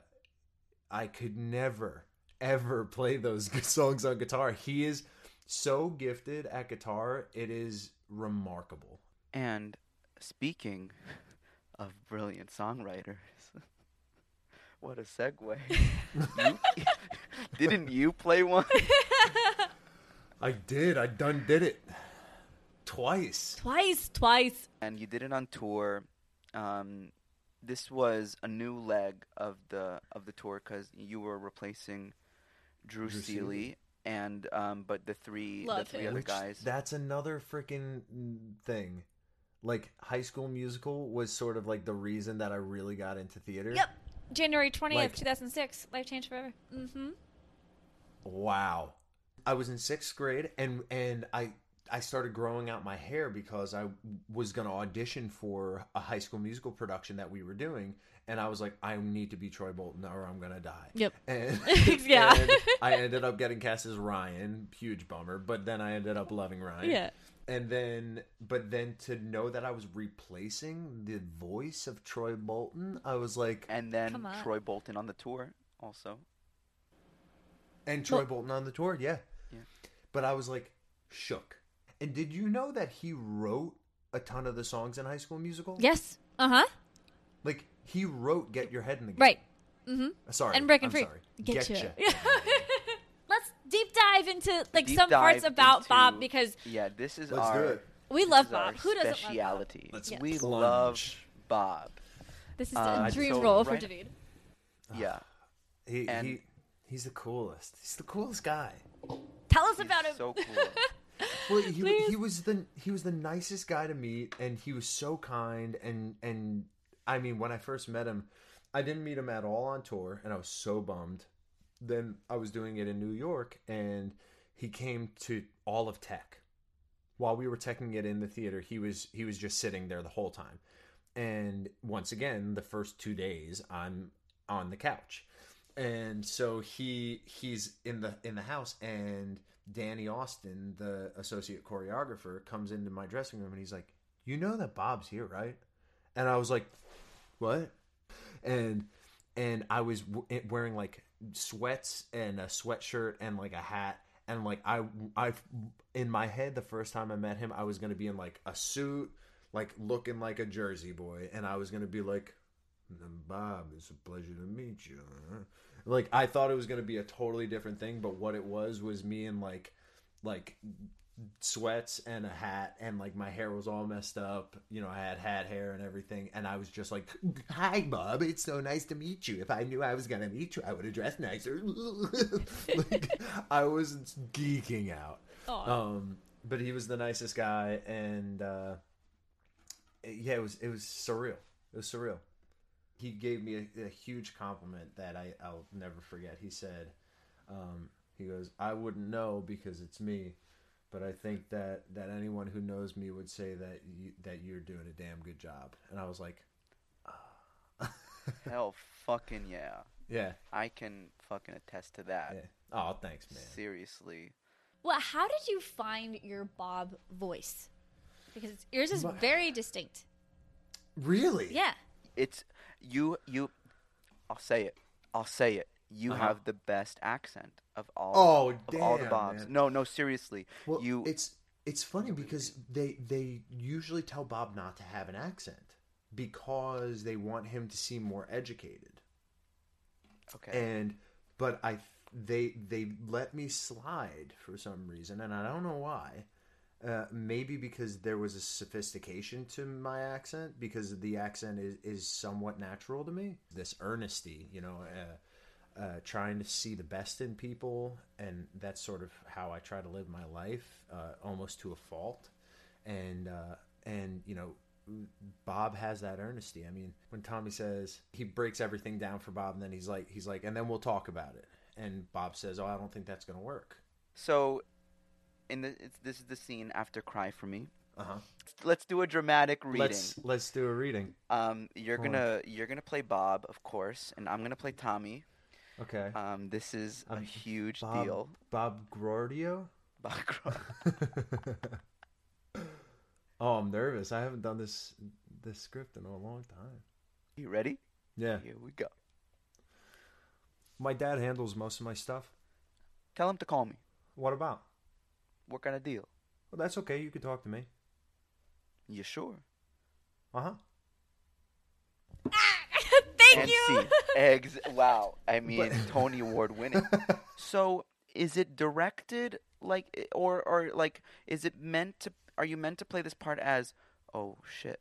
i could never ever play those <laughs> songs on guitar he is so gifted at guitar it is remarkable And speaking <laughs> of brilliant songwriters, <laughs> what a segue. you, didn't you play one? i did i done did it twice Twice, twice. And you did it on tour. Um, this was a new leg of the of the tour because you were replacing Drew, Drew Seeley, Seeley. and um, but the three Love the three him. other Which, guys. that's another freaking thing like High School Musical was sort of like the reason that I really got into theater. Yep. January 20th, Like- 2006. Life changed forever. Mm-hmm. Wow. I was in sixth grade and and I I started growing out my hair because I was going to audition for a High School Musical production that we were doing, and I was like, I need to be Troy Bolton or I'm gonna die. Yep. <laughs> And, <laughs> Yeah. and I ended up getting cast as Ryan, huge bummer, but then I ended up loving Ryan. Yeah. And then, but then to know that I was replacing the voice of Troy Bolton, I was like, And then Troy Bolton on the tour also. And Troy Well- Bolton on the tour, yeah. Yeah. But I was like shook. And did you know that he wrote a ton of the songs in High School Musical? Yes. Uh-huh. Like he wrote "Get Your Head in the Game." Right. Mm-hmm. Sorry. And Breaking Free. Sorry. Get Getcha. ya. <laughs> Let's deep dive into like Deep some parts dive about into- Bob because Yeah, this is Let's our. do it. we this love is our Bob. Who doesn't love Bob? speciality. Let's we plunge. love Bob. This is Uh, a dream so role for right- David. Yeah. He, And- he he's the coolest. He's the coolest guy. Tell us He's about him. so cool. <laughs> Well, he, he was the he was the nicest guy to meet, and he was so kind. And and I mean, when I first met him, I didn't meet him at all on tour, and I was so bummed. Then I was doing it in New York, and he came to all of Tech while we were teching it in the theater. He was he was just sitting there the whole time. And once again, the first two days, I'm on the couch, and so he he's in the in the house, and Danny Austin, the associate choreographer, comes into my dressing room, and he's like, "You know that Bob's here, right?" And I was like, "What?" And and I was eh, wearing like sweats and a sweatshirt and like a hat. And like I I in my head the first time I met him I was gonna be in like a suit like looking like a Jersey boy. And I was gonna be like Bob it's a pleasure to meet you. Like I thought it was gonna be a totally different thing but what it was was me in like like sweats and a hat and like my hair was all messed up. You know i had hat hair and everything and i was just like hi bob. It's so nice to meet you. If i knew i was gonna meet you i would have dressed nicer. <laughs> Like i was geeking out. Aw. um but he was the nicest guy and uh yeah it was it was surreal. It was surreal. He gave me a, a huge compliment that I, I'll never forget. He said, um, "He goes, I wouldn't know because it's me, but I think that that anyone who knows me would say that you, that you're doing a damn good job." And I was like, ah. Hell fucking yeah. "Yeah, I can fucking attest to that. yeah. Oh, thanks, man." Seriously. Well, how did you find your Bob voice? Because yours is My- very distinct. Really? Yeah. It's you you I'll say it. I'll say it. You Uh-huh. have the best accent of all Oh, of all the Bobs. man. No, no, seriously. Well, you it's it's funny because they they usually tell Bob not to have an accent because they want him to seem more educated. okay. and but I they they let me slide for some reason, and I don't know why. Uh, maybe because there was a sophistication to my accent, because the accent is, is somewhat natural to me. This earnesty, you know, uh, uh, trying to see the best in people, and that's sort of how I try to live my life, uh, almost to a fault. And uh, and you know, Bob has that earnesty. I mean, when Tommy says he breaks everything down for Bob, and then he's like, he's like, and then we'll talk about it. And Bob says, "Oh, I don't think that's going to work." so in the it's, this is the scene after Cry for Me. Uh huh. Let's do a dramatic reading. Let's let's do a reading. Um you're gonna you're gonna play Bob, of course, and I'm gonna play Tommy. Okay. Um this is a Um, huge Bob deal. Bob Gaudio. <laughs> Bob <laughs> oh, I'm nervous. I haven't done this this script in a long time. You ready? Yeah. Here we go. My dad handles most of my stuff. Tell him to call me. What about? What kind of deal? Well, that's okay. You can talk to me. You sure? Uh huh. Thank you. <laughs> eggs. Wow, I mean Tony Award winning. <laughs> So is it directed like, or or like, is it meant to? Are you meant to play this part as? Oh shit!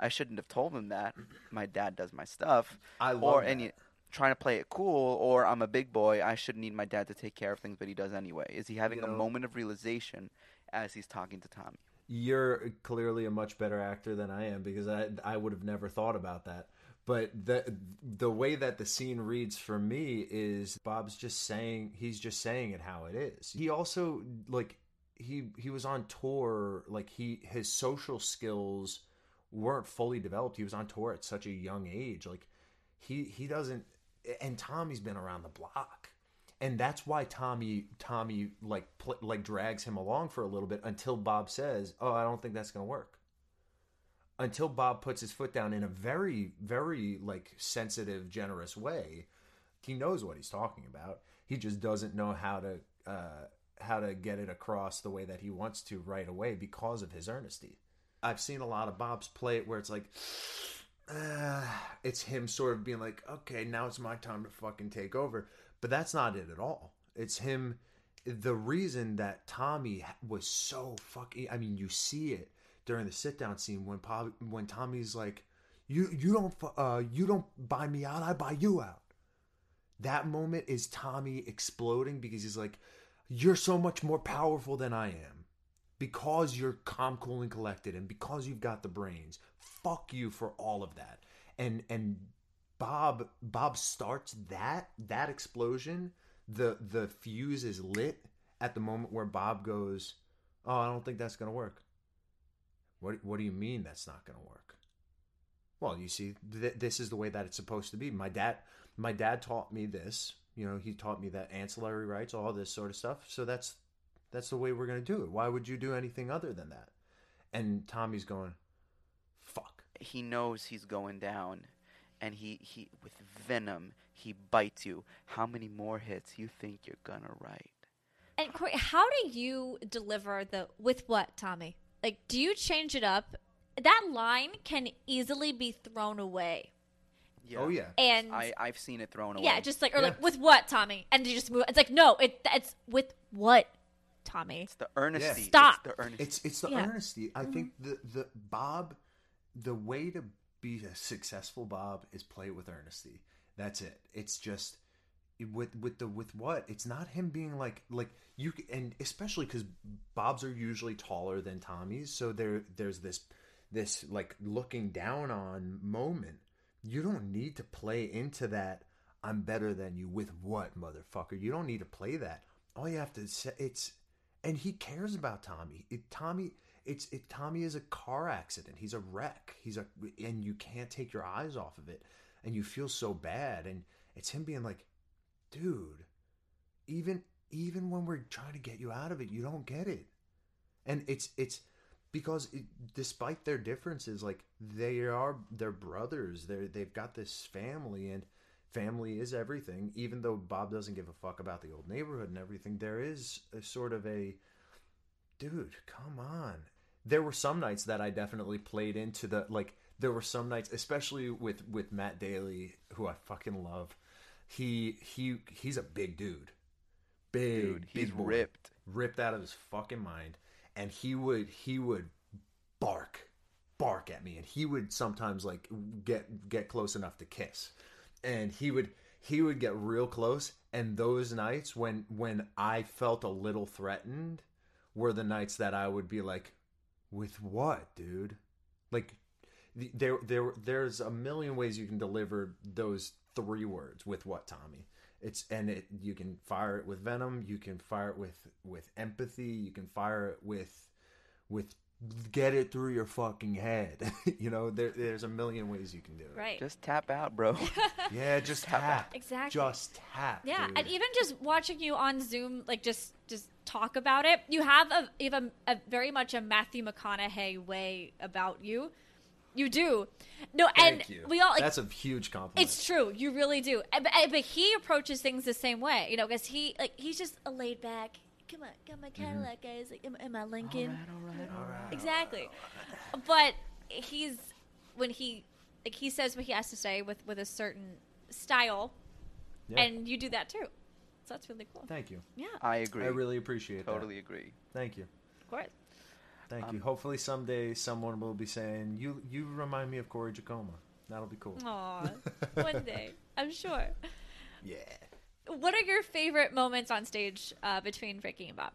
I shouldn't have told him that. My dad does my stuff. I love or that. and you trying to play it cool, or I'm a big boy. I shouldn't need my dad to take care of things, but he does anyway. Is he having You a moment of realization as he's talking to Tommy? you're clearly a much better actor than I am because I I would have never thought about that. But the the way that the scene reads for me is Bob's just saying he's just saying it how it is. He also like he he was on tour like he his social skills weren't fully developed. He was on tour at such a young age. Like he he doesn't and Tommy's been around the block. And that's why Tommy Tommy like pl- like drags him along for a little bit until Bob says, "Oh, I don't think that's going to work." Until Bob puts his foot down in a very very like sensitive, generous way. He knows what he's talking about. He just doesn't know how to uh how to get it across the way that he wants to right away because of his earnesty. I've seen a lot of Bob's play it where it's like uh, <sighs> it's him sort of being like, okay, now it's my time to fucking take over. But that's not it at all. It's him. The reason that Tommy was so fucking. I mean, you see it during the sit down scene when Pop, when Tommy's like, "You you don't uh you don't buy me out, I buy you out." That moment is Tommy exploding because he's like, "You're so much more powerful than I am." because you're calm, cool, and collected, and because you've got the brains. Fuck you for all of that. And and Bob Bob starts that that explosion. The the fuse is lit at the moment where Bob goes, "Oh, I don't think that's gonna work." What What do you mean that's not gonna work? Well, you see, th- this is the way that it's supposed to be. My dad, my dad taught me this. You know, he taught me that ancillary rights, all this sort of stuff. So that's that's the way we're going to do it. Why would you do anything other than that? And Tommy's going, fuck. He knows he's going down, and he, he with venom he bites you. How many more hits you think you're gonna write? And Corey, how do you deliver the with what, Tommy? Like, do you change it up? That line can easily be thrown away. Yeah. Oh, yeah. And I I've seen it thrown away. yeah, just like or like with what, Tommy? And you just move. It's like no, it it's with what, Tommy? it's the earnesty. Stop. It's the earnesty. It's it's the Yeah. earnesty. I mm-hmm. think the the Bob, the way to be a successful Bob is play with earnesty. That's it. It's just with with the with what it's not him being like like you and especially because Bobs are usually taller than Tommy's, so there there's this this like looking down on moment. You don't need to play into that. I'm better than you with what, motherfucker? You don't need to play that. All you have to say it's and he cares about Tommy. It, Tommy, it's it. Tommy is a car accident. He's a wreck. He's a and you can't take your eyes off of it, and you feel so bad. And it's him being like, dude, even even when we're trying to get you out of it, you don't get it. And it's it's because it, despite their differences, like they are they're brothers. They they've got this family and family is everything. Even though Bob doesn't give a fuck about the old neighborhood and everything, there is a sort of a dude, come on. There were some nights that I definitely played into the like. There were some nights, especially with with Matt Daly, who I fucking love. He he he's a big dude, big Dude, he's big boy. ripped. ripped out of his fucking mind, and he would he would bark bark at me, and he would sometimes like get get close enough to kiss, and he would he would get real close, and those nights when when I felt a little threatened were the nights that I would be like, with what, dude? Like there there there's a million ways you can deliver those three words with what Tommy. It's and it you can fire it with venom, you can fire it with with empathy, you can fire it with with get it through your fucking head. <laughs> you know, there, there's a million ways you can do it. Right. Just tap out, bro. <laughs> Yeah, just Tap out. tap. Exactly. Just tap. Yeah, dude. and even just watching you on Zoom, like just just talk about it, you have a you have a, a very much a Matthew McConaughey way about you. You do. No, Thank and you. we all like That's a huge compliment. it's true. You really do. But, but he approaches things the same way, you know, because he like he's just a laid back. Come on, got my mm-hmm. Cadillac, guys. Like, am, am I Lincoln? all right, all right. Exactly. But he's when he like he says what he has to say with with a certain style, Yeah. and you do that too. So that's really cool. Thank you. Yeah, I agree. I really appreciate it. totally that. agree. Thank you. of course. Thank Um, you. Hopefully someday someone will be saying you you remind me of Corey Jeacoma. That'll be cool. Aw, one day, <laughs> I'm sure. Yeah. What are your favorite moments on stage uh, between Ricky and Bob?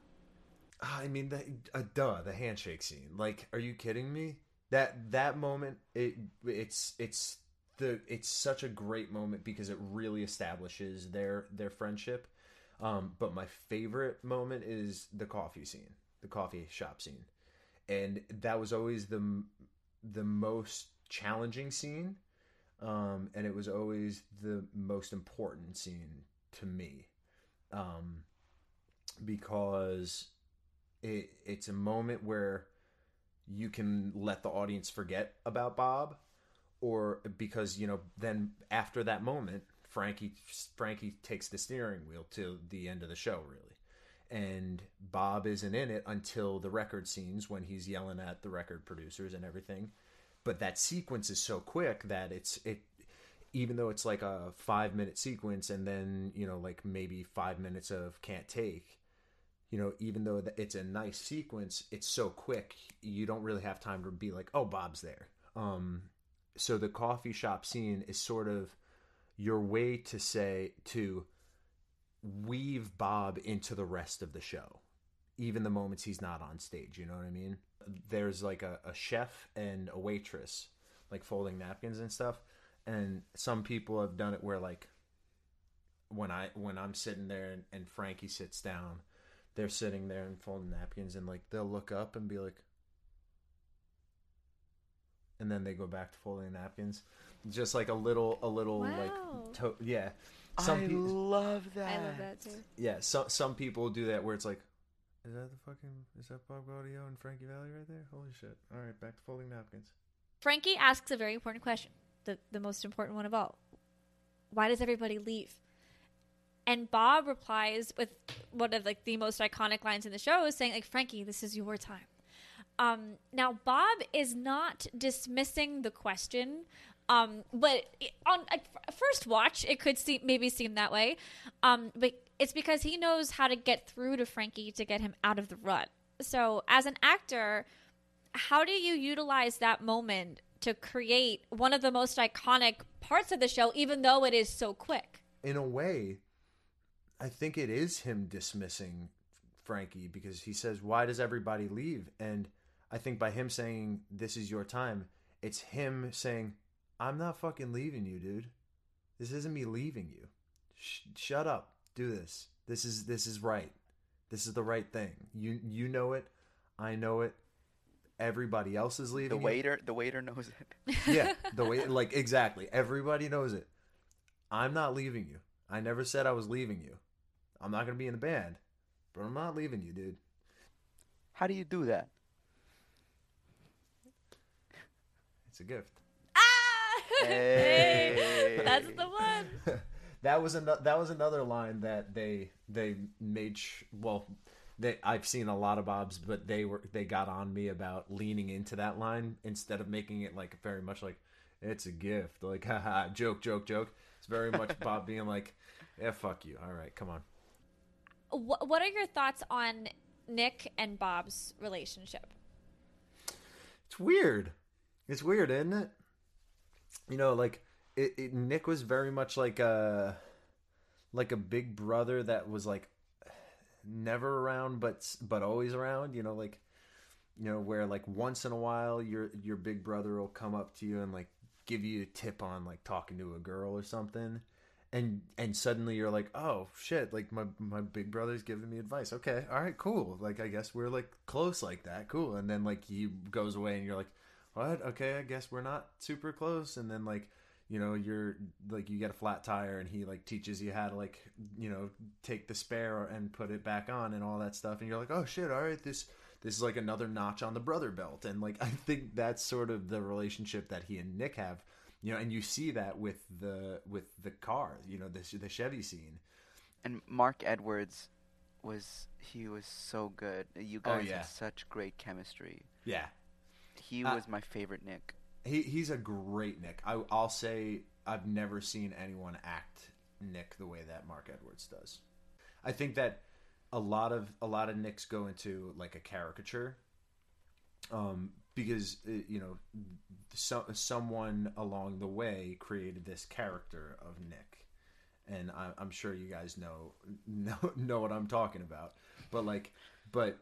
I mean, the, uh, duh, the handshake scene. Like, are you kidding me? That that moment, it it's it's the it's such a great moment because it really establishes their their friendship. Um, but my favorite moment is the coffee scene, the coffee shop scene, and that was always the the most challenging scene, um, and it was always the most important scene to me, um, because it it's a moment where you can let the audience forget about Bob or because you know then after that moment Frankie Frankie takes the steering wheel to the end of the show really and Bob isn't in it until the record scenes when he's yelling at the record producers and everything but that sequence is so quick that it's it even though it's like a 5 minute sequence and then you know like maybe 5 minutes of can't take you know, even though it's a nice sequence, it's so quick, you don't really have time to be like, oh, Bob's there. Um, so the coffee shop scene is sort of your way to say, to weave Bob into the rest of the show, even the moments he's not on stage, you know what I mean? There's like a, a chef and a waitress, like folding napkins and stuff. And some people have done it where, like, when I when I'm sitting there and, and Frankie sits down, they're sitting there and folding napkins and like they'll look up and be like and then they go back to folding napkins just like a little a little Wow. like to- yeah some I peo- love that. I love that too. yeah so, some people do that where it's like is that the fucking is that bob gaudio and frankie valli right there holy shit all right back to folding napkins Frankie asks a very important question, the the most important one of all. Why does everybody leave? And Bob replies with one of like the most iconic lines in the show, saying like, "Frankie, this is your time." Um, now Bob is not dismissing the question, um, but on a first watch, it could seem maybe seem that way. Um, but it's because he knows how to get through to Frankie to get him out of the rut. So as an actor, how do you utilize that moment to create one of the most iconic parts of the show, even though it is so quick? in a way, I think it is him dismissing Frankie because he says, "Why does everybody leave?" And I think by him saying, "This is your time," it's him saying, "I'm not fucking leaving you, dude. This isn't me leaving you. Sh- shut up. Do this. This is this is right. This is the right thing. You you know it. I know it. Everybody else is leaving. The you. waiter, the waiter knows it. <laughs> yeah, <laughs> the way like exactly. Everybody knows it. I'm not leaving you. I never said I was leaving you. I'm not gonna be in the band, but I'm not leaving you, dude. How do you do that? It's a gift. Hey. That's the one. <laughs> that was another. That was another line that they they made. Sh- well, they I've seen a lot of Bobs, but they were they got on me about leaning into that line instead of making it like very much like it's a gift, like haha, joke, joke, joke. It's very much <laughs> Bob being like, yeah, fuck you. All right, come on. Wh- What are your thoughts on Nick and Bob's relationship? It's weird. It's weird, isn't it? You know, like it, it, Nick was very much like a like a big brother that was like never around, but but always around. You know, like you know where like once in a while your your big brother will come up to you and like give you a tip on like talking to a girl or something. And and suddenly you're like, oh shit! Like my my big brother's giving me advice. Okay, all right, cool. Like I guess we're like close like that. Cool. And then like he goes away, and you're like, what? Okay, I guess we're not super close. And then like, you know, you're like you get a flat tire, and he like teaches you how to like, you know, take the spare and put it back on and all that stuff. And you're like, oh shit! All right, this this is like another notch on the brother belt. And like <laughs> I think that's sort of the relationship that he and Nick have. You know, and you see that with the with the car. You know, the the Chevy scene. And Mark Edwards was he was so good. You Oh, guys yeah. had such great chemistry. Yeah, He Uh, was my favorite Nick. he he's a great Nick. I, I'll say I've never seen anyone act Nick the way that Mark Edwards does. I think that a lot of a lot of Nicks go into like a caricature, um, because uh, you know, so, someone along the way created this character of Nick, and I, I'm sure you guys know <laughs> know know what I'm talking about. But like, but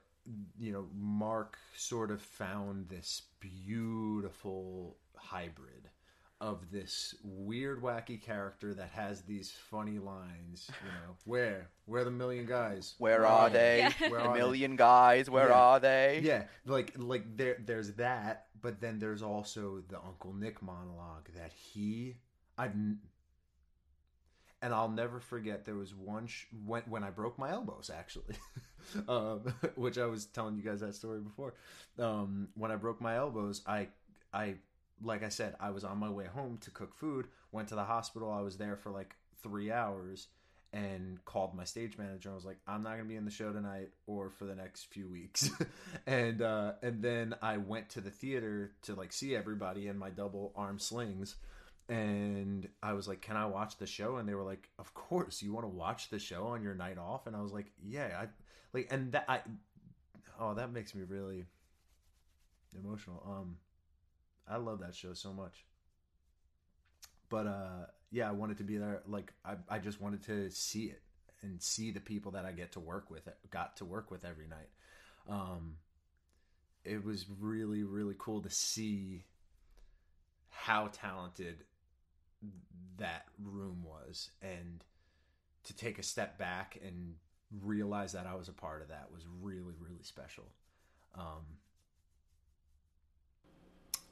you know, Mark sort of found this beautiful hybrid of this weird, wacky character that has these funny lines. You know, <laughs> where, where are the million guys? Where are they? Yeah. Where A are they? million guys. Where Yeah. are they? Yeah, like like there there's that, but then there's also the Uncle Nick monologue that he I've n- and I'll never forget there was one sh- when when I broke my elbows actually, <laughs> um, <laughs> which I was telling you guys that story before. Um, when I broke my elbows, I I like I said I was on my way home to cook food. Went to the hospital. I was there for like three hours and called my stage manager. I was like, I'm not gonna be in the show tonight or for the next few weeks. <laughs> and uh, and then I went to the theater to like see everybody in my double arm slings. And I was like, "Can I watch the show?" And they were like, "Of course, you want to watch the show on your night off." And I was like, "Yeah, I like." And that I, oh, that makes me really emotional. Um, I love that show so much but uh yeah i wanted to be there like I, I just wanted to see it and see the people that i get to work with got to work with every night um it was really really cool to see how talented that room was. And to take a step back and realize that i was a part of that was really really special. Um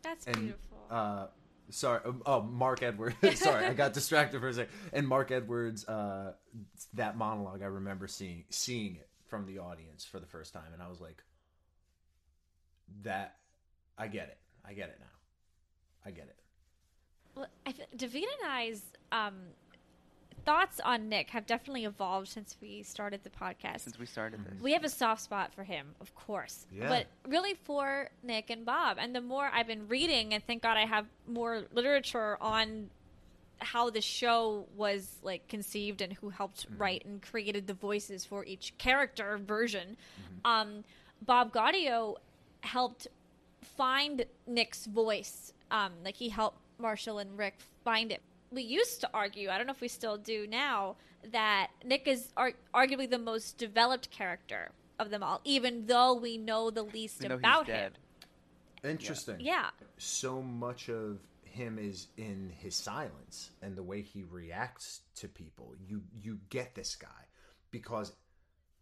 That's and beautiful. uh sorry um, oh mark edwards. <laughs> Sorry i got distracted for a second and mark edwards uh that monologue i remember seeing seeing it from the audience for the first time and i was like that i get it. I get it now. I get it Well, I th- David and I's um, thoughts on Nick have definitely evolved since we started the podcast. Since we started this. we have a soft spot for him, of course, Yeah. but really for Nick and Bob. And the more I've been reading, and thank God I have more literature on how the show was like conceived and who helped write and created the voices for each character version. Um, Bob Gaudio helped find Nick's voice. Um, like he helped Marshall and Rick find it. We used to argue, I don't know if we still do now, that Nick is ar- arguably the most developed character of them all, even though we know the least know about him. interesting Yeah. so much of him is in his silence and the way he reacts to people you you get this guy because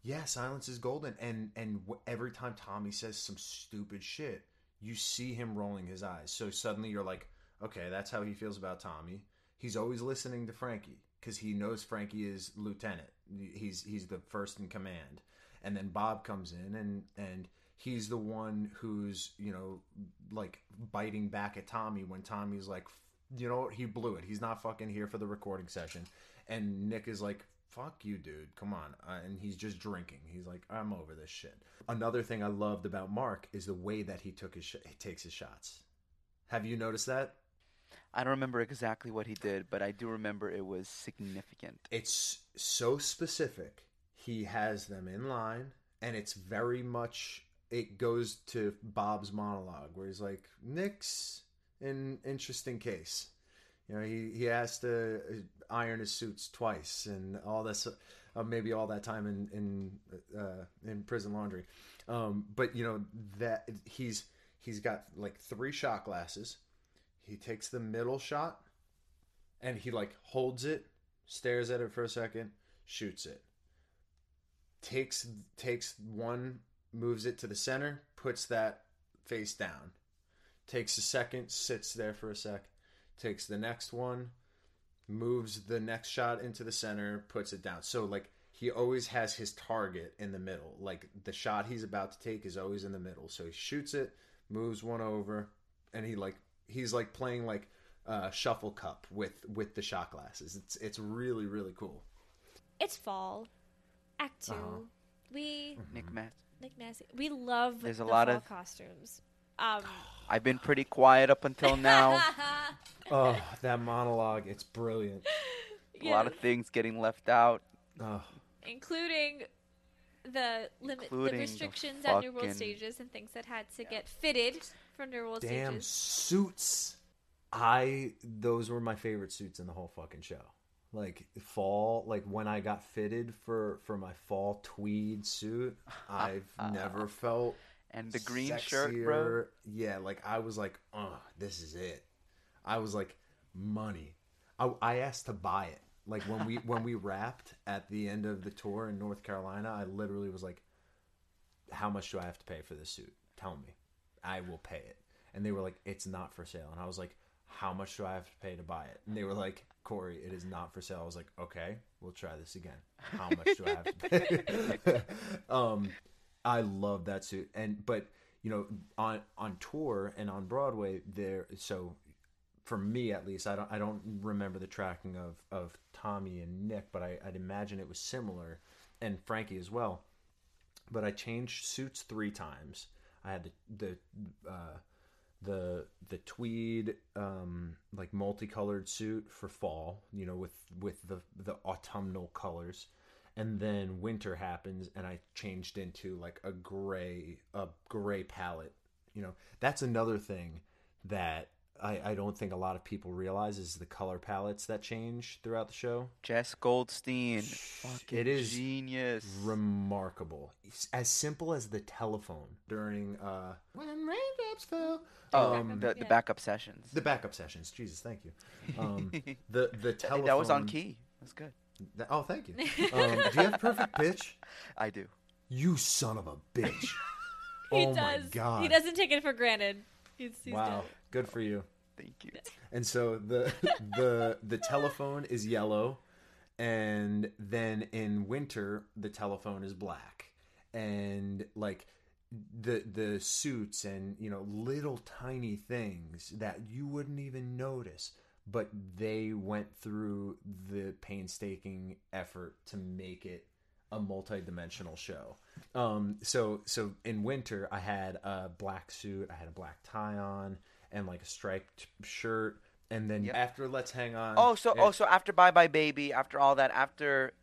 yeah silence is golden and and every time tommy says some stupid shit you see him rolling his eyes so suddenly you're like okay that's how he feels about tommy. He's always listening to frankie because he knows frankie is lieutenant. He's he's the first in command. And then bob comes in and and he's the one who's you know like biting back at tommy when tommy's like you know what? He blew it. He's not fucking here for the recording session. And nick is like fuck you dude. Come on. Uh, and he's just drinking. He's like i'm over this shit. Another thing i loved about mark is the way that he took his sh- he takes his shots. Have you noticed that I don't remember exactly what he did, but I do remember it was significant. it's so specific. He has them in line, and it's very much it goes to Bob's monologue where he's like, "Nick's an interesting case." You know, he he has to uh, iron his suits twice, and all this, uh, maybe all that time in in uh, in prison laundry. Um, but you know that he's he's got like three shot glasses. He takes the middle shot, and he like holds it, stares at it for a second, shoots it. Takes takes one, moves it to the center, puts that face down. Takes a second, sits there for a sec. Takes the next one, moves the next shot into the center, puts it down. So like he always has his target in the middle. Like the shot he's about to take is always in the middle. So he shoots it, moves one over, and he like he's like playing like uh, shuffle cup with with the shot glasses. It's it's really really cool. It's fall, Act 2 Uh-huh. We Nick Matt. Nick Massi. We love There's a the lot fall of- costumes. Um, <gasps> I've been pretty quiet up until <laughs> now. Oh, that monologue! It's brilliant. <laughs> A lot of things getting left out. Oh, including the limit, Including the the restrictions at New World fucking- stages and things that had to get fitted for New World damn stages. suits! I those were my favorite suits in the whole fucking show. like fall like when i got fitted for for my fall tweed suit <laughs> i've never felt And the green shirt, bro. sexier. yeah like i was like oh this is it i was like money i, I asked to buy it like when we when we <laughs> wrapped at the end of the tour in north carolina i literally was like how much do i have to pay for this suit tell me i will pay it. And they were like it's not for sale. And i was like how much do i have to pay to buy it? And they were like corey it is not for sale. I was like okay we'll try this again. How much do i have to pay? <laughs> Um i love that suit. And but you know on on tour and on broadway there so for me at least, I don't I don't remember the tracking of of Tommy and Nick, but I, I'd imagine it was similar, and Frankie as well. But I changed suits three times. I had the the uh, the the tweed um, like multicolored suit for fall, you know, with with the the autumnal colors, and then winter happens, and I changed into like a gray a gray palette. You know, that's another thing that I, I don't think a lot of people realize is the color palettes that change throughout the show. Jess Goldstein, fucking It is genius. Remarkable. It's as simple as the telephone during uh when raindrops fell. oh, um, the, the backup sessions. the backup sessions. Jesus, thank you. Um, <laughs> the the telephone that was on key. That's good. Th- oh, thank you. <laughs> Um, do you have perfect pitch? <laughs> I do. You son of a bitch. He oh does. my god. He doesn't take it for granted. He's, he's Wow, dope. good for you. Thank you. And so the <laughs> the the telephone is yellow, and then in winter the telephone is black, and like the the suits and you know little tiny things that you wouldn't even notice but they went through the painstaking effort to make it a multi-dimensional show um so so in winter i had a black suit i had a black tie on and like a striped shirt and then Yep. after let's hang on Oh, so it- oh, so after Bye Bye Baby, after all that, after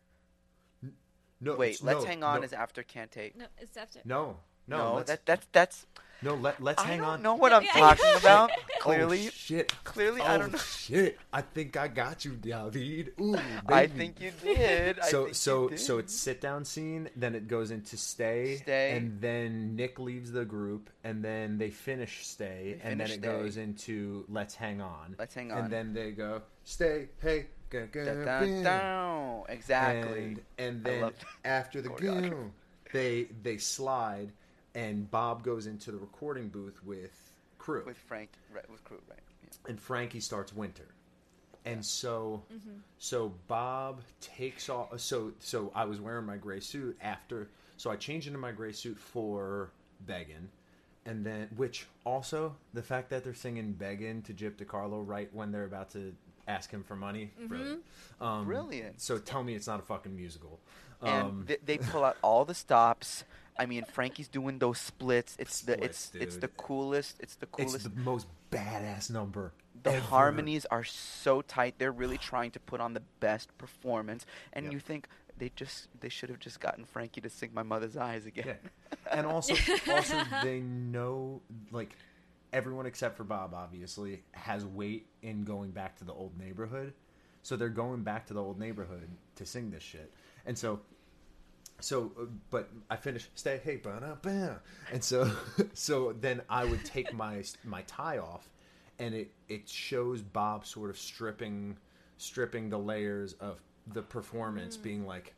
no wait, Let's no, Hang On no, is after Can't Take. No, it's after. no no, No, let's, that that's that's. no let, let's I hang don't on know what I'm talking <laughs> about. Oh, Clearly, shit. clearly, oh, I don't oh, know. shit. I think I got you, David. Ooh, I think you did. So think so did. so it's sit down scene, then it goes into stay, Stay. and then Nick leaves the group, and then they finish stay, They and then it Stay. goes into let's hang on. Let's Hang On. And then they go stay, hey, go, go, Dun, dun, Exactly. And, and then after the oh, choreography. go, they they slide, and Bob goes into the recording booth with crew with Frank, right, with crew, right? Yeah. and Frankie starts winter. And so Mm-hmm. so Bob takes off so so I was wearing my gray suit after so I changed into my gray suit for Beggin. And then which also the fact that they're singing Beggin to Gyp DeCarlo right when they're about to ask him for money. Mm-hmm. Brilliant. Um, Brilliant. So tell me it's not a fucking musical. And Um, they, they pull out all the stops. I mean, Frankie's doing those splits. It's the it's Splits, it's the coolest. It's the coolest. it's the most badass number. the ever. harmonies are so tight. They're really trying to put on the best performance. And Yep. you think they just they should have just gotten Frankie to sing "My Mother's Eyes" again. Yeah. and also <laughs> also they know like everyone except for Bob obviously has weight in going back to the old neighborhood. So they're going back to the old neighborhood to sing this shit. And so so uh, but I finished stay hey bam and so <laughs> so then I would take my my tie off and it it shows Bob sort of stripping stripping the layers of the performance being like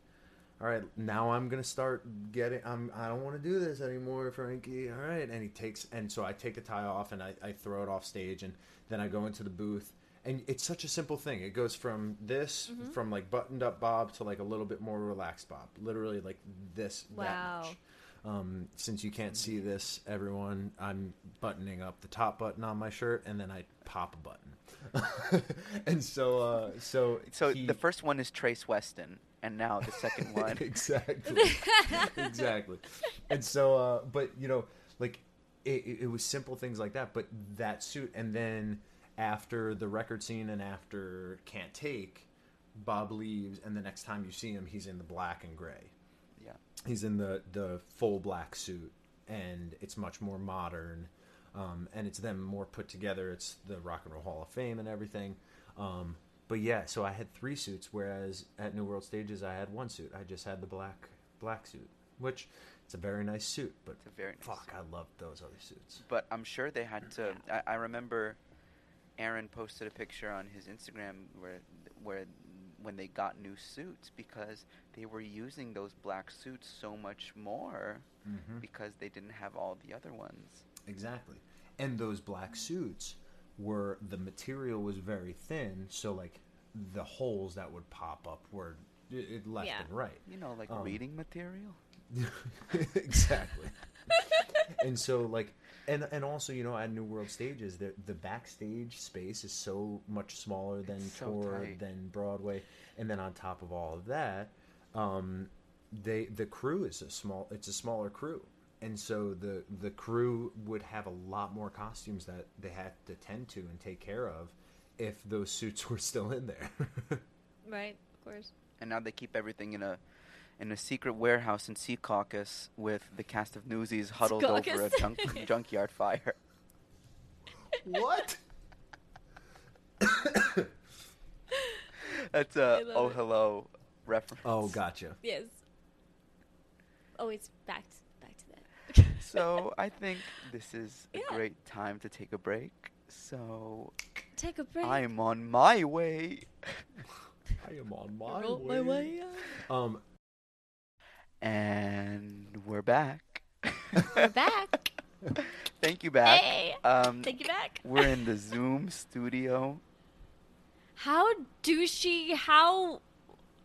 all right, now I'm gonna start getting. I'm. I don't want to do this anymore, Frankie. All right, and he takes, and so I take the tie off and I, I throw it off stage, and then I go into the booth, and it's such a simple thing. It goes from this, from like buttoned up Bob to like a little bit more relaxed Bob. Literally like this. Wow. That much. Um, since you can't see this, everyone, I'm buttoning up the top button on my shirt, and then I pop a button, <laughs> and so, uh, so, So he- the first one is Trace Weston, and now the second <laughs> one. exactly <laughs> exactly and so uh but you know like it, it it was simple things like that but that suit and then after the record scene and after can't take bob leaves and the next time you see him he's in the black and gray yeah. he's in the the full black suit and it's much more modern um, and it's them more put together it's the rock and roll hall of fame and everything um, but yeah, so I had three suits, whereas at New World Stages I had one suit. I just had the black black suit, which it's a very nice suit, but It's a very nice fuck, I loved those other suits. But I'm sure they had to. I, I remember Aaron posted a picture on his Instagram where where when they got new suits because they were using those black suits so much more Mm-hmm. because they didn't have all the other ones. Exactly. And those black suits were the material was very thin, so like the holes that would pop up were it, it left Yeah. and right. You know, like Um, reading material. <laughs> exactly. <laughs> and so like and and also you know at New World stages the the backstage space is so much smaller than It's so tour tight. than Broadway, and then on top of all of that, um, they the crew is a small it's a smaller crew. And so the the crew would have a lot more costumes that they had to tend to and take care of if those <laughs> suits were still in there. <laughs> Right, of course. And now they keep everything in a in a secret warehouse in Secaucus with the cast of Newsies huddled over a junk, <laughs> junkyard fire. what? That's a I love oh it. hello reference. Oh, gotcha. Yes. Always back back to that. <laughs> So I think this is a Yeah. great time to take a break. So Take a break. I'm on my way. <laughs> I am on my Roll way. my way out. Um, And we're back. We're back. <laughs> Thank you back. Hey. Um, Thank you back. we're in <laughs> the Zoom studio. How douchey, how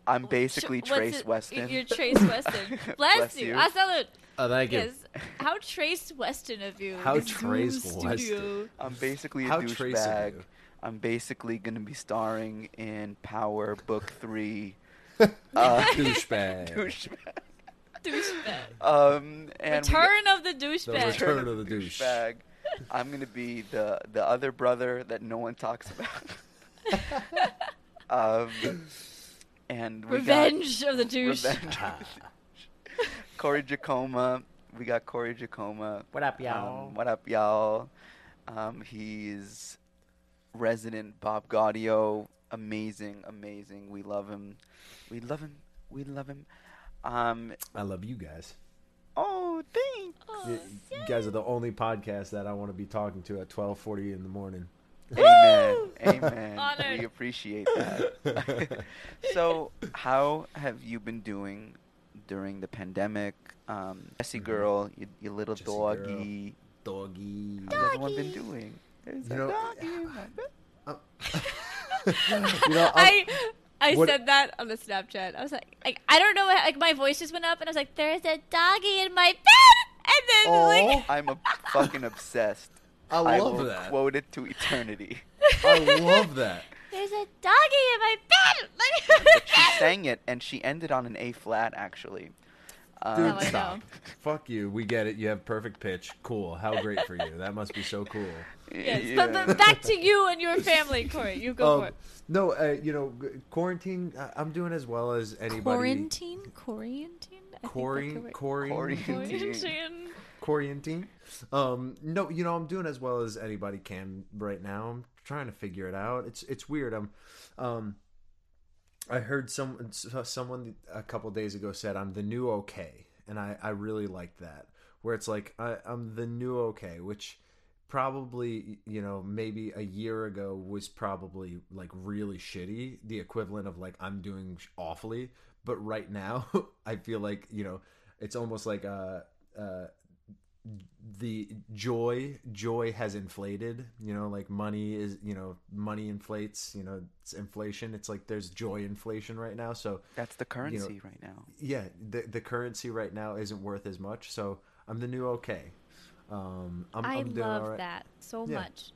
I'm basically Sh- Trace it- Weston. You're Trace Weston. <laughs> Bless, Bless you. you. I salute. Oh, thank you. Yes. How Trace Weston of you. How Trace Zoom Weston. Studio. I'm basically a How douchebag. I'm basically gonna be starring in Power Book Three. Uh, Uh, douchebag. douchebag. Douchebag. Um, and we got- Return of the douchebag. The douchebag. return of the douche. douchebag. I'm gonna be the the other brother that no one talks about. <laughs> um, and we Revenge of the got douche. revenge. Corey Jeacoma. We got Corey Jeacoma. What up, y'all? Um, what up, y'all? Um, he's resident Bob Gaudio. Amazing, amazing. We love him. We love him. We love him. Um, I love you guys. oh, thanks. Oh, You, you guys are the only podcast that I want to be talking to at 12:40 in the morning. <laughs> Amen. Woo! Amen. Honored. We appreciate that. <laughs> so, how have you been doing during the pandemic? Um, Jessie Mhm. girl, you, you little Jessie doggy. Doggy. How's everyone been doing? There's You a know- doggy in my <sighs> bed. <laughs> you know, I'm- I I What- said that on the Snapchat. I was like, like I don't know, like my voice just went up, and I was like, "There's a doggy in my bed," and then Aw. like, I'm a fucking obsessed. I I love will that. quote it to eternity. I love that. <laughs> "There's a doggy in my bed." <laughs> But she <laughs> sang it, and she ended on an A flat, actually. Um, Dude, Oh, I stop. Fuck you. We get it. You have perfect pitch. Cool. How great for you. That must be so cool. Yes, yeah. but, but back to you and your family, Corey. You go for Um, it. no, uh, you know, quarantine. I- I'm doing as well as anybody. Quarantine, quarantine, I think Quarantine, that's quarantine, Quarantine. quarantine. quarantine. Um, no, you know, I'm doing as well as anybody can right now. I'm trying to figure it out. It's it's weird. I'm, um, I heard some someone a couple days ago said I'm the new okay, and I I really like that. Where it's like I, I'm the new okay, which probably you know maybe a year ago was probably like really shitty the equivalent of like i'm doing awfully. But right now <laughs> i feel like you know it's almost like uh uh the joy joy has inflated you know like money is you know money inflates you know it's inflation. It's like there's joy inflation right now. So That's the currency right now. yeah the the currency right now isn't worth as much. So i'm the new okay um i'm, I I'm doing love all right. that so Yeah. much.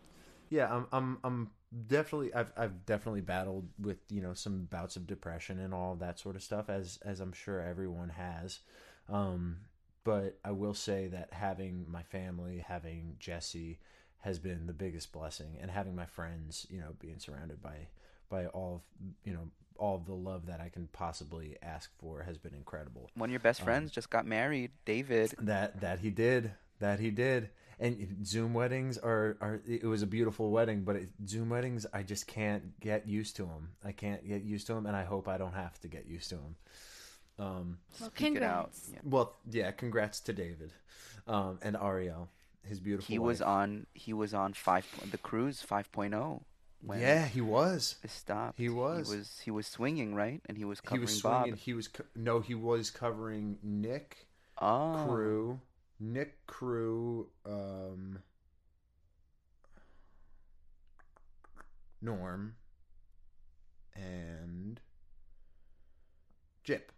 yeah i'm i'm i'm definitely i've i've definitely battled with you know some bouts of depression and all that sort of stuff as as i'm sure everyone has um but i will say that having my family having jesse has been the biggest blessing and having my friends you know being surrounded by by all of you know all of the love that i can possibly ask for has been incredible One of your best Um, friends just got married, David. that that he did that he did and Zoom weddings are are it was a beautiful wedding, but it, Zoom weddings I just can't get used to them. I can't get used to them, and I hope I don't have to get used to them. Um, Well, Speak it out. congrats. Yeah. well, yeah, congrats to David, um, and Ariel, his beautiful. He was on. He was on five. The cruise 5.0. When Yeah, he was. it stopped. He was. He was. He was swinging right, and he was He covering was Bob. swinging. He was co- no, he was covering Nick. Oh, crew nick crew um norm and gyp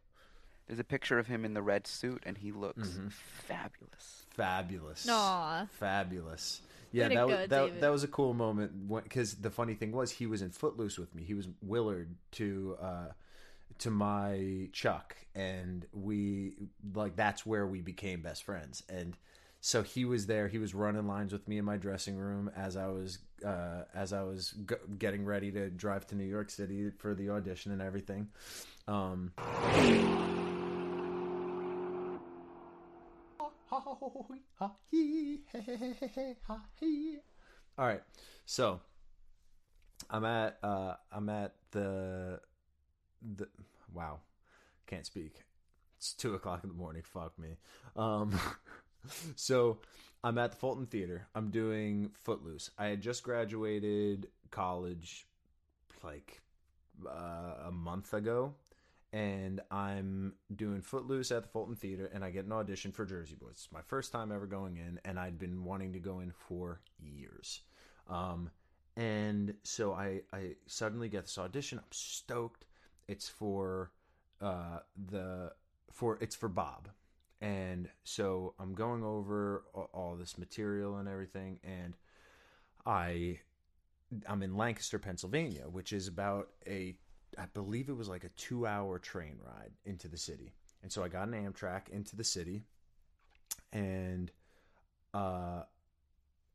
There's a picture of him in the red suit, and he looks Mhm. fabulous. fabulous Aw. fabulous yeah Way to that, go, was, that, that was a cool moment because the funny thing was he was in footloose with me he was willard to uh to my chuck and we like that's where we became best friends. And so he was there. He was running lines with me in my dressing room as i was uh as i was g- getting ready to drive to new york city for the audition and everything. Um <laughs> all right. So i'm at uh i'm at the the wow. Can't speak. It's two o'clock in the morning. Fuck me. Um <laughs> so i'm at the fulton theater. I'm doing footloose. I had just graduated college like uh, a month ago and i'm doing footloose at the fulton theater and i get an audition for jersey boys. It's my first time ever going in and i'd been wanting to go in for years. Um and so i i suddenly get this audition. I'm stoked it's for uh the for it's for bob. And so i'm going over all this material and everything and i i'm in lancaster pennsylvania which is about a i believe it was like a two hour train ride into the city. And so i got an amtrak into the city and uh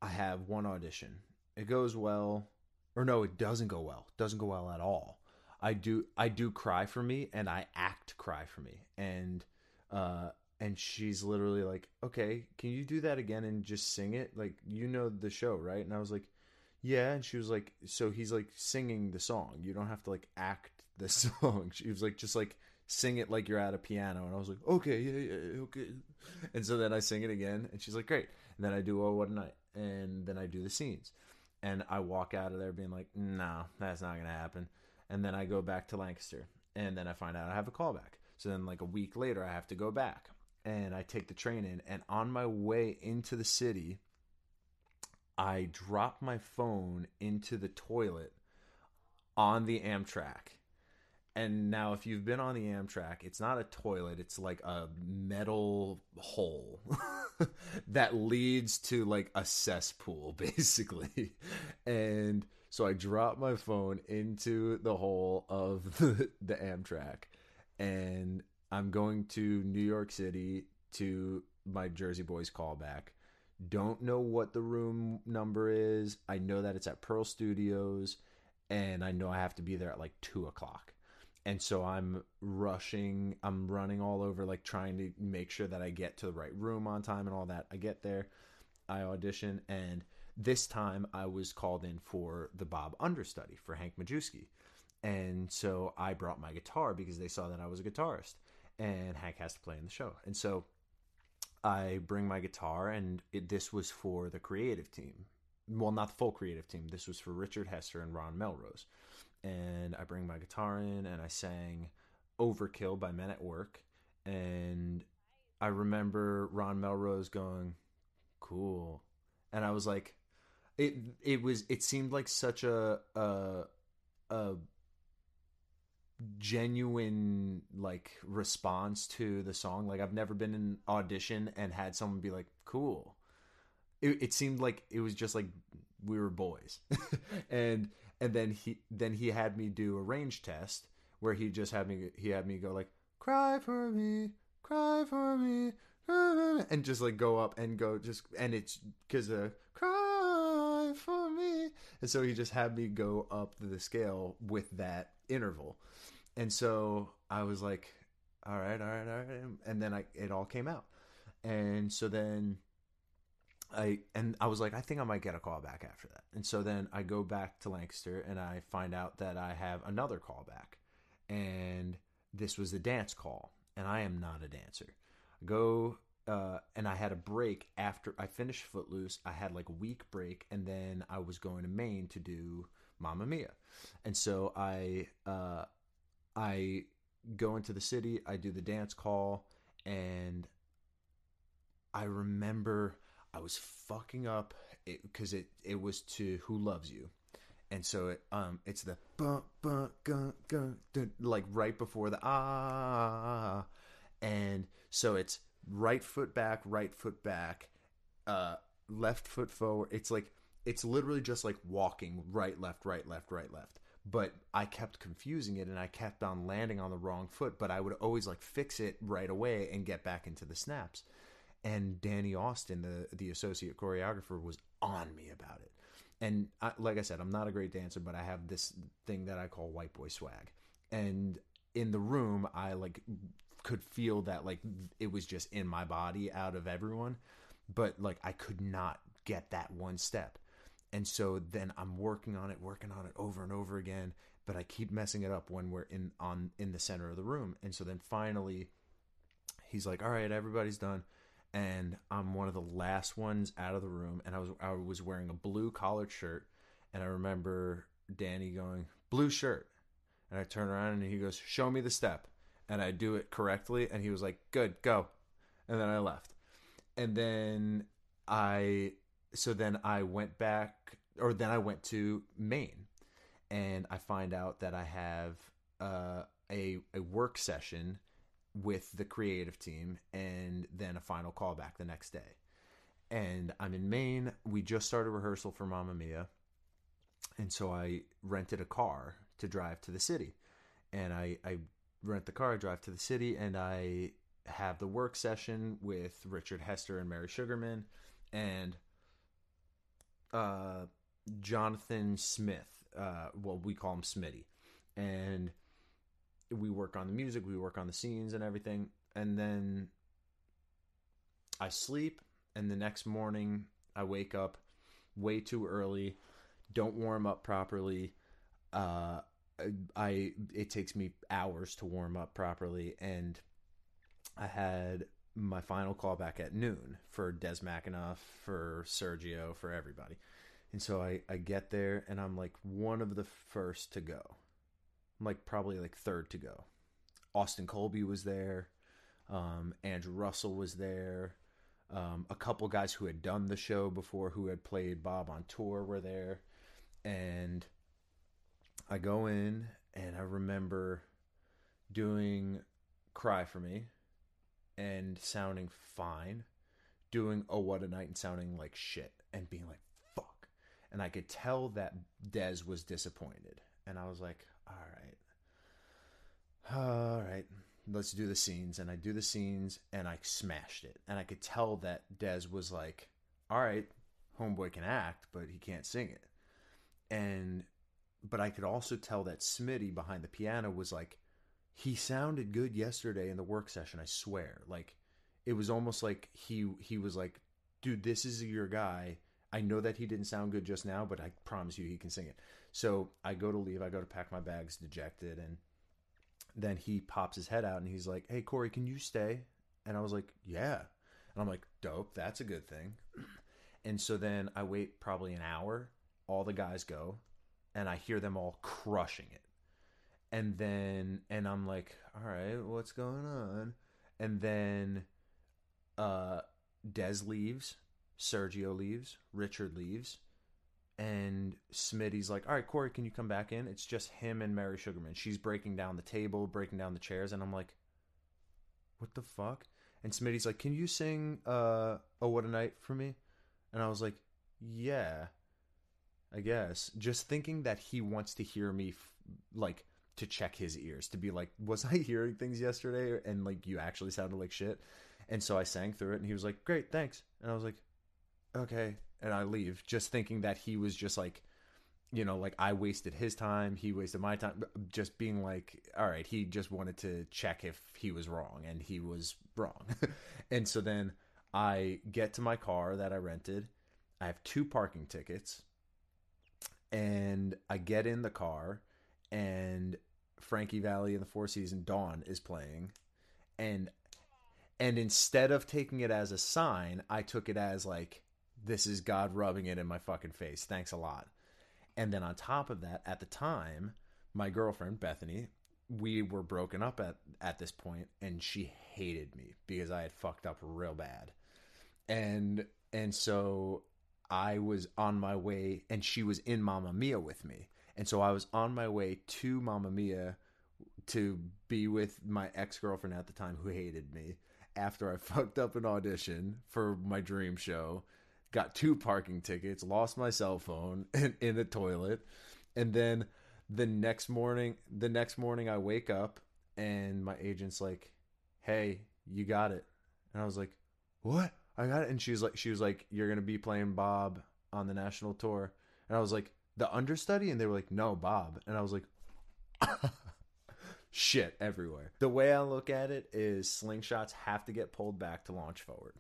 i have one audition. It goes well or no it doesn't go well. Doesn't go well at all I do I do cry for me and I act cry for me. And uh and she's literally like okay can you do that again and just sing it? Like you know the show right? And I was like yeah. And she was like so he's like singing the song. You don't have to like act the <laughs> song. She was like just like sing it like you're at a piano. And I was like okay yeah yeah okay. And so then I sing it again and she's like great. And then I do oh what a night. And then I do the scenes. And I walk out of there being like no that's not gonna happen and then I go back to Lancaster, and then I find out I have a callback. So then, like a week later, I have to go back, and I take the train in, and on my way into the city, I drop my phone into the toilet on the Amtrak. And now, if you've been on the Amtrak, it's not a toilet, it's like a metal hole <laughs> that leads to like a cesspool, <laughs> basically. And so I drop my phone into the hole of <laughs> the, the Amtrak, and I'm going to New York City to my Jersey Boys callback. Don't know what the room number is. I know that it's at Pearl Studios, and I know I have to be there at like two o'clock. And so I'm rushing, I'm running all over, like trying to make sure that I get to the right room on time and all that. I get there, I audition, and this time I was called in for the Bob understudy for Hank Majewski. And so I brought my guitar because they saw that I was a guitarist and Hank has to play in the show. And so I bring my guitar, and it, this was for the creative team. Well, not the full creative team. This was for Richard Hester and Ron Melrose. And I bring my guitar in, and I sang Overkill by Men at Work. And I remember Ron Melrose going, cool. And I was like, it it was it seemed like such a a a genuine like response to the song. Like i've never been in audition and had someone be like cool. It, it seemed like it was just like we were boys. <laughs> And and then he then he had me do a range test where he just had me he had me go like cry for me cry for me and just like go up and go just and it's because uh cry and so he just had me go up the scale with that interval and so i was like all right all right all right and then i it all came out and so then I and I was like, I think I might get a call back after that. And so then I go back to Lancaster and I find out that I have another call back. And this was the dance call. And I am not a dancer. I go uh, and I had a break after I finished Footloose. I had like a week break, and then I was going to Maine to do Mamma Mia, and so I uh, I go into the city. I do the dance call, and I remember I was fucking up because it, it, it was to Who Loves You, and so it um it's the bum, bum, gun, gun, like right before the ah, and so it's right foot back, right foot back, uh, left foot forward. It's like it's literally just like walking right, left, right, left, right, left. But I kept confusing it and I kept on landing on the wrong foot, but I would always like fix it right away and get back into the snaps. And Danny Austin, the the associate choreographer, was on me about it. And I, like I said, I'm not a great dancer, but I have this thing that I call white boy swag. And in the room, I like could feel that like it was just in my body out of everyone, but like I could not get that one step. And so then I'm working on it, working on it over and over again, but I keep messing it up when we're in on in the center of the room. And so then finally he's like, "All right, everybody's done." And I'm one of the last ones out of the room and I was I was wearing a blue collared shirt and I remember Danny going, "Blue shirt." And I turn around and he goes, "Show me the step." And I do it correctly and he was like, "Good, go." And then I left. And then I so then I went back or then I went to Maine and I find out that I have uh, a a work session with the creative team and then a final callback the next day. And I'm in Maine. We just started rehearsal for Mamma Mia. And so I rented a car to drive to the city. And I, I rent the car, drive to the city, and I have the work session with Richard Hester and Mary Sugarman and uh, Jonathan Smith. Uh, well, we call him Smitty. And we work on the music, we work on the scenes and everything. And then I sleep, and the next morning I wake up way too early, don't warm up properly. Uh, I it takes me hours to warm up properly, and I had my final callback at noon for Des McAnuff, for Sergio, for everybody. And so I, I get there and I'm like one of the first to go. I'm like probably like third to go. Austin Colby was there. Um, Andrew Russell was there. Um, a couple guys who had done the show before, who had played Bob on tour, were there. And I go in and I remember doing Cry for Me and sounding fine, doing Oh What a Night and sounding like shit and being like, fuck. And I could tell that Des was disappointed. And I was like, all right, all right, let's do the scenes. And I do the scenes and I smashed it. And I could tell that Des was like, all right, homeboy can act, but he can't sing it. And but I could also tell that Smitty behind the piano was like, he sounded good yesterday in the work session. I swear, like it was almost like he he was like, dude, this is your guy. I know that he didn't sound good just now, but I promise you he can sing it. So I go to leave. I go to pack my bags, dejected, and then he pops his head out and he's like, "Hey Corey, can you stay?" And I was like, "Yeah." And I'm like, "Dope, that's a good thing." <clears throat> And so then I wait probably an hour. All the guys go and I hear them all crushing it. And then and I'm like, all right, what's going on? And then uh Des leaves, Sergio leaves, Richard leaves, and Smitty's like, all right, Corey, can you come back in? It's just him and Mary Sugarman. She's breaking down the table, breaking down the chairs, and I'm like, what the fuck? And Smitty's like, can you sing uh Oh What a Night for me? And I was like, yeah. I guess. Just thinking that he wants to hear me, f- like, to check his ears, to be like, was I hearing things yesterday? And, like, you actually sounded like shit. And so I sang through it, and he was like, great, thanks. And I was like, okay. And I leave, just thinking that he was just like, you know, like I wasted his time, he wasted my time, just being like, all right, he just wanted to check if he was wrong, and he was wrong. <laughs> and so then I get to my car that I rented. I have two parking tickets. And I get in the car and Frankie Valli and the Four Season Dawn is playing. And and instead of taking it as a sign, I took it as like this is God rubbing it in my fucking face. Thanks a lot. And then on top of that, at the time, my girlfriend Bethany, we were broken up at at this point, and she hated me because I had fucked up real bad, and and so I was on my way, and she was in Mamma Mia with me, and so I was on my way to Mamma Mia to be with my ex girlfriend at the time who hated me after I <laughs> fucked up an audition for my dream show got two parking tickets, lost my cell phone <laughs> in, in the toilet, and then the next morning, the next morning I wake up and my agent's like, "Hey, you got it," and I was like, "What? I got it?" And she was like, "She was like, you're gonna be playing Bob on the national tour," and I was like, "The understudy," and they were like, "No, Bob," and I was like. <laughs> Shit everywhere. The way I look at it is slingshots have to get pulled back to launch forward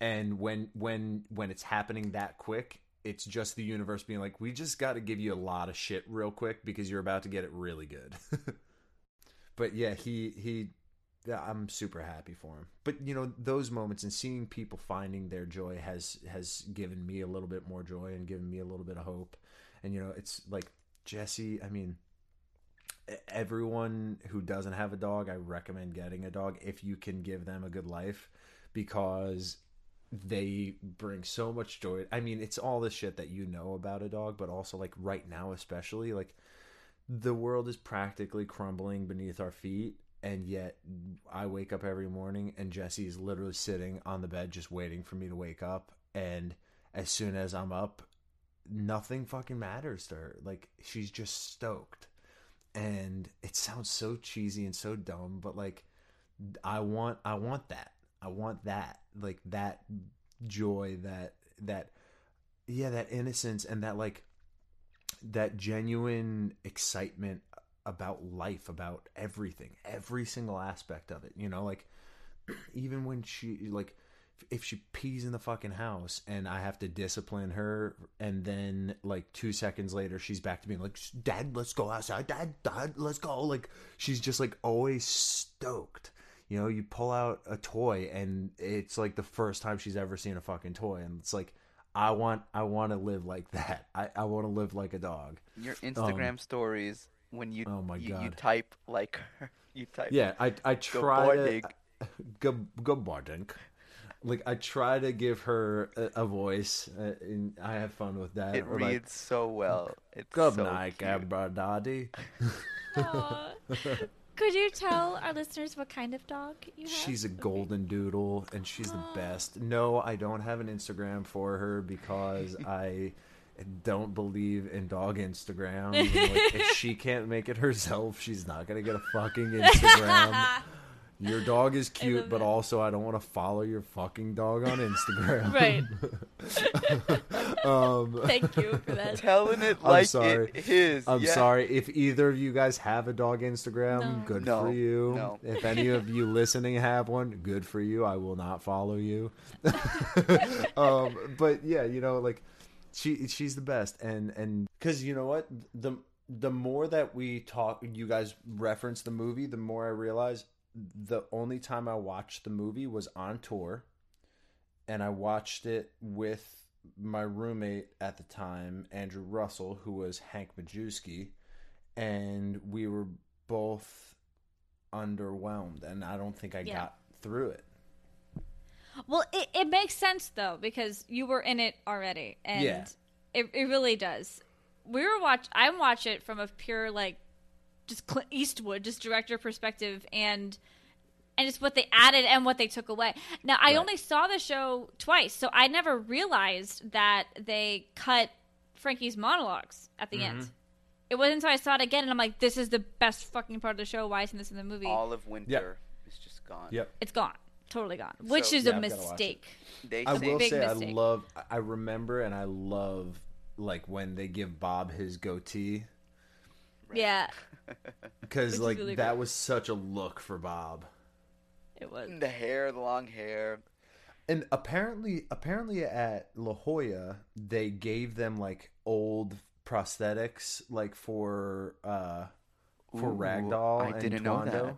and when when when it's happening that quick it's just the universe being like we just got to give you a lot of shit real quick because you're about to get it really good <laughs> but yeah he he i'm super happy for him but you know those moments and seeing people finding their joy has has given me a little bit more joy and given me a little bit of hope and you know it's like jesse i mean everyone who doesn't have a dog i recommend getting a dog if you can give them a good life because they bring so much joy. I mean, it's all the shit that you know about a dog, but also like right now, especially like the world is practically crumbling beneath our feet. And yet, I wake up every morning and Jessie is literally sitting on the bed just waiting for me to wake up. And as soon as I'm up, nothing fucking matters to her. Like, she's just stoked. And it sounds so cheesy and so dumb, but like, I want, I want that. I want that, like that joy, that that yeah, that innocence and that like that genuine excitement about life, about everything, every single aspect of it. You know, like <clears throat> even when she like if she pees in the fucking house and I have to discipline her, and then like two seconds later she's back to being like, "Dad, let's go outside. Dad, Dad, let's go." Like she's just like always stoked you know, you pull out a toy and it's like the first time she's ever seen a fucking toy, and it's like, I want, I want to live like <laughs> that. I, I want to live like a dog. Your Instagram um, stories when you, oh my you, God. you type like <laughs> you type. Yeah, I, I try to. Go, go boarding. Like I try to give her a, a voice, uh, and I have fun with that. It or reads like, so well. It's Good so night, cute. everybody. <laughs> Could you tell our listeners what kind of dog you have? She's a golden doodle and she's the best. No, I don't have an Instagram for her because <laughs> I don't believe in dog Instagram. like, if she can't make it herself, she's not gonna get a fucking <laughs> Instagram. Your dog is cute, but it. also I don't want to follow your fucking dog on Instagram. Right. <laughs> um, Thank you for that. <laughs> Telling it I'm like sorry. it is. I'm yeah. sorry if either of you guys have a dog Instagram. No. Good No, for you. no. If any of you listening have one, good for you. I will not follow you. um, but yeah, you know, like she she's the best, and and because you know what the the more that we talk, you guys reference the movie, the more I realize the only time I watched the movie was on tour, and I watched it with my roommate at the time, Andrew Russell, who was Hank Majewski, and we were both underwhelmed, and I don't think I Yeah. got through it. Well, it, it makes sense though because you were in it already, and Yeah. it it really does. We were watch. I watch it from a pure like just Clint Eastwood, just director perspective, and and it's what they added and what they took away. Now, I Right. only saw the show twice, so I never realized that they cut Frankie's monologues at the Mm-hmm. end. It wasn't until I saw it again, and I'm like, "This is the best fucking part of the show. Why isn't this in the movie?" All of winter is just gone. Yep. It's gone, totally gone, which So- is Yeah, a I've gotta watch it. mistake. They I will big say mistake. I love. I remember and I love like when they give Bob his goatee Yeah, <laughs> because is like really that great. was such a look for Bob. it was. the hair, the long hair. And apparently, apparently at La Jolla, they gave them like old prosthetics, like for uh for Ooh, Ragdoll. I and didn't know Twando. that.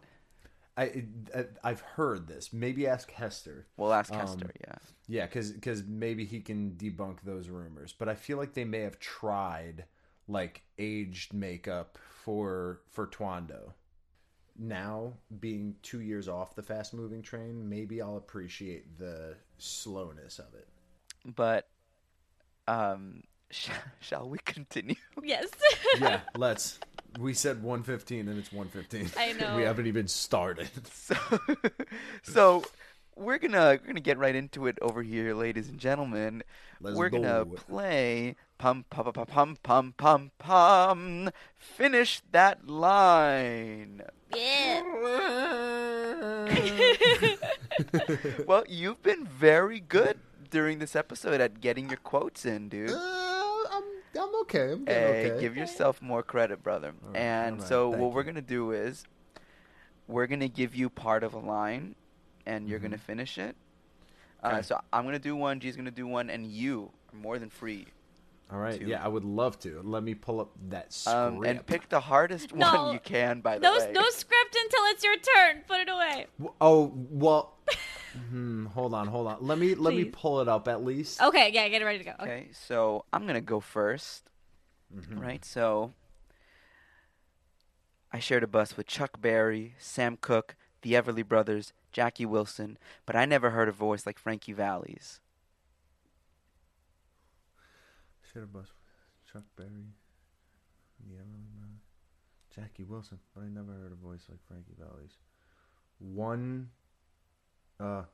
I, I I've heard this. Maybe ask Hester. We'll ask Um, Hester. Yeah. Yeah, because maybe he can debunk those rumors. But I feel like they may have tried like aged makeup for for Twando. Now being two years off the fast moving train, maybe I'll appreciate the slowness of it. But um, sh- <laughs> shall we continue? Yes. Yeah, let's. We said 115 and it's 115. I <laughs> know. we haven't even started. <laughs> So, so we're gonna we're gonna get right into it over here, ladies and gentlemen. Let's we're gonna play pum pum pum pum pum pum pum. Finish that line. yeah. <laughs> well, you've been very good during this episode at getting your quotes in, dude. Uh, I'm I'm okay. I'm doing Hey, okay. give yourself more credit, brother. All right, and all right, so thank what we're gonna do is we're gonna give you part of a line, and you're Mhm. gonna finish it. Uh, Okay. so I'm gonna do one, G's gonna do one, and you are more than free. All right. two. Yeah, I would love to. Let me pull up that script. Um, and pick the hardest No. one you can. By the No, way, no script until it's your turn. Put it away. Oh well. <laughs> hmm, hold on, hold on. Let me let me pull it up at least. Okay, yeah, get it ready to go. Okay. Okay, so I'm gonna go first. Mhm. Right, so I shared a bus with Chuck Berry, Sam Cooke, the Everly Brothers, Jackie Wilson, but I never heard a voice like Frankie Valli's. Shared a bus with Chuck Berry, the Everly Brothers, Jackie Wilson, but I never heard a voice like Frankie Valli's. One. Uh.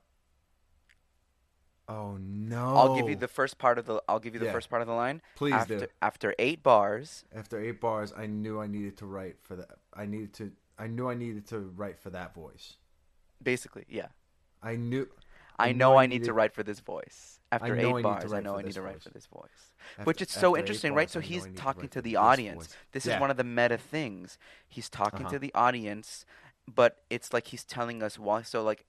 Oh no! I'll give you the first part of the. I'll give you the Yeah. first part of the line. Please after do. after eight bars, After eight bars, I knew I needed to write for that. I needed to. I knew I needed to write for that voice. basically, yeah. I knew. I, I know I I need to needed- to write for this voice. After I eight to bars, I know I need to write for this voice. After, Which is so interesting, right? So he's talking write to the audience. voice. This Yeah. is one of the meta things. He's talking Uh-huh. to the audience, but it's like he's telling us why. So like,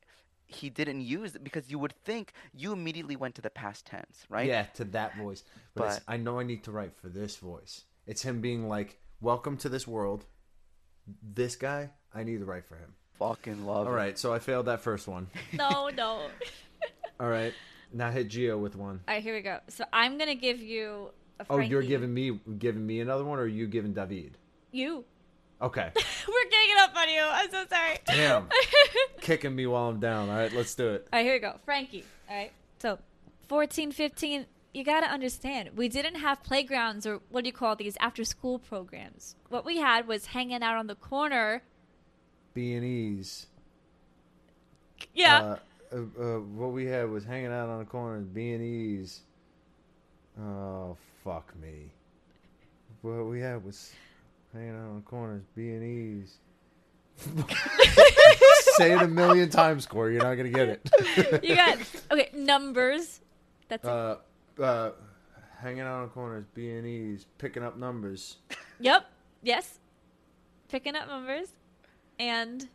he didn't use it because you would think you immediately went to the past tense, right? Yeah, to that voice. But, But- I know I need to write for this voice. It's him being like, "Welcome to this world." This guy, I need to write for him. Fucking love All it. right, so I failed that first one. <laughs> No, no. <laughs> All right, now hit Geo with one. All right, here we go. So I'm gonna give you. A Oh, you're giving me giving me another one, or are you giving David? you. Okay. <laughs> We're getting up on you. I'm so sorry. Damn. <laughs> Kicking me while I'm down. All right, let's do it. All right, here we go. Frankie. All right. So, 14, 15, you got to understand, we didn't have playgrounds or what do you call these after school programs. What we had was hanging out on the corner. B and E's. Yeah. Uh, uh, uh, what we had was hanging out on the corners, B and E's. Oh fuck me. What we had was hanging out on the corners, B and E's. <laughs> Say it a million times, Corey. You're not gonna get it. you got, okay, numbers. That's it. uh, uh, hanging out on corners, B and E's, picking up numbers. Yep. Yes. Picking up numbers. And,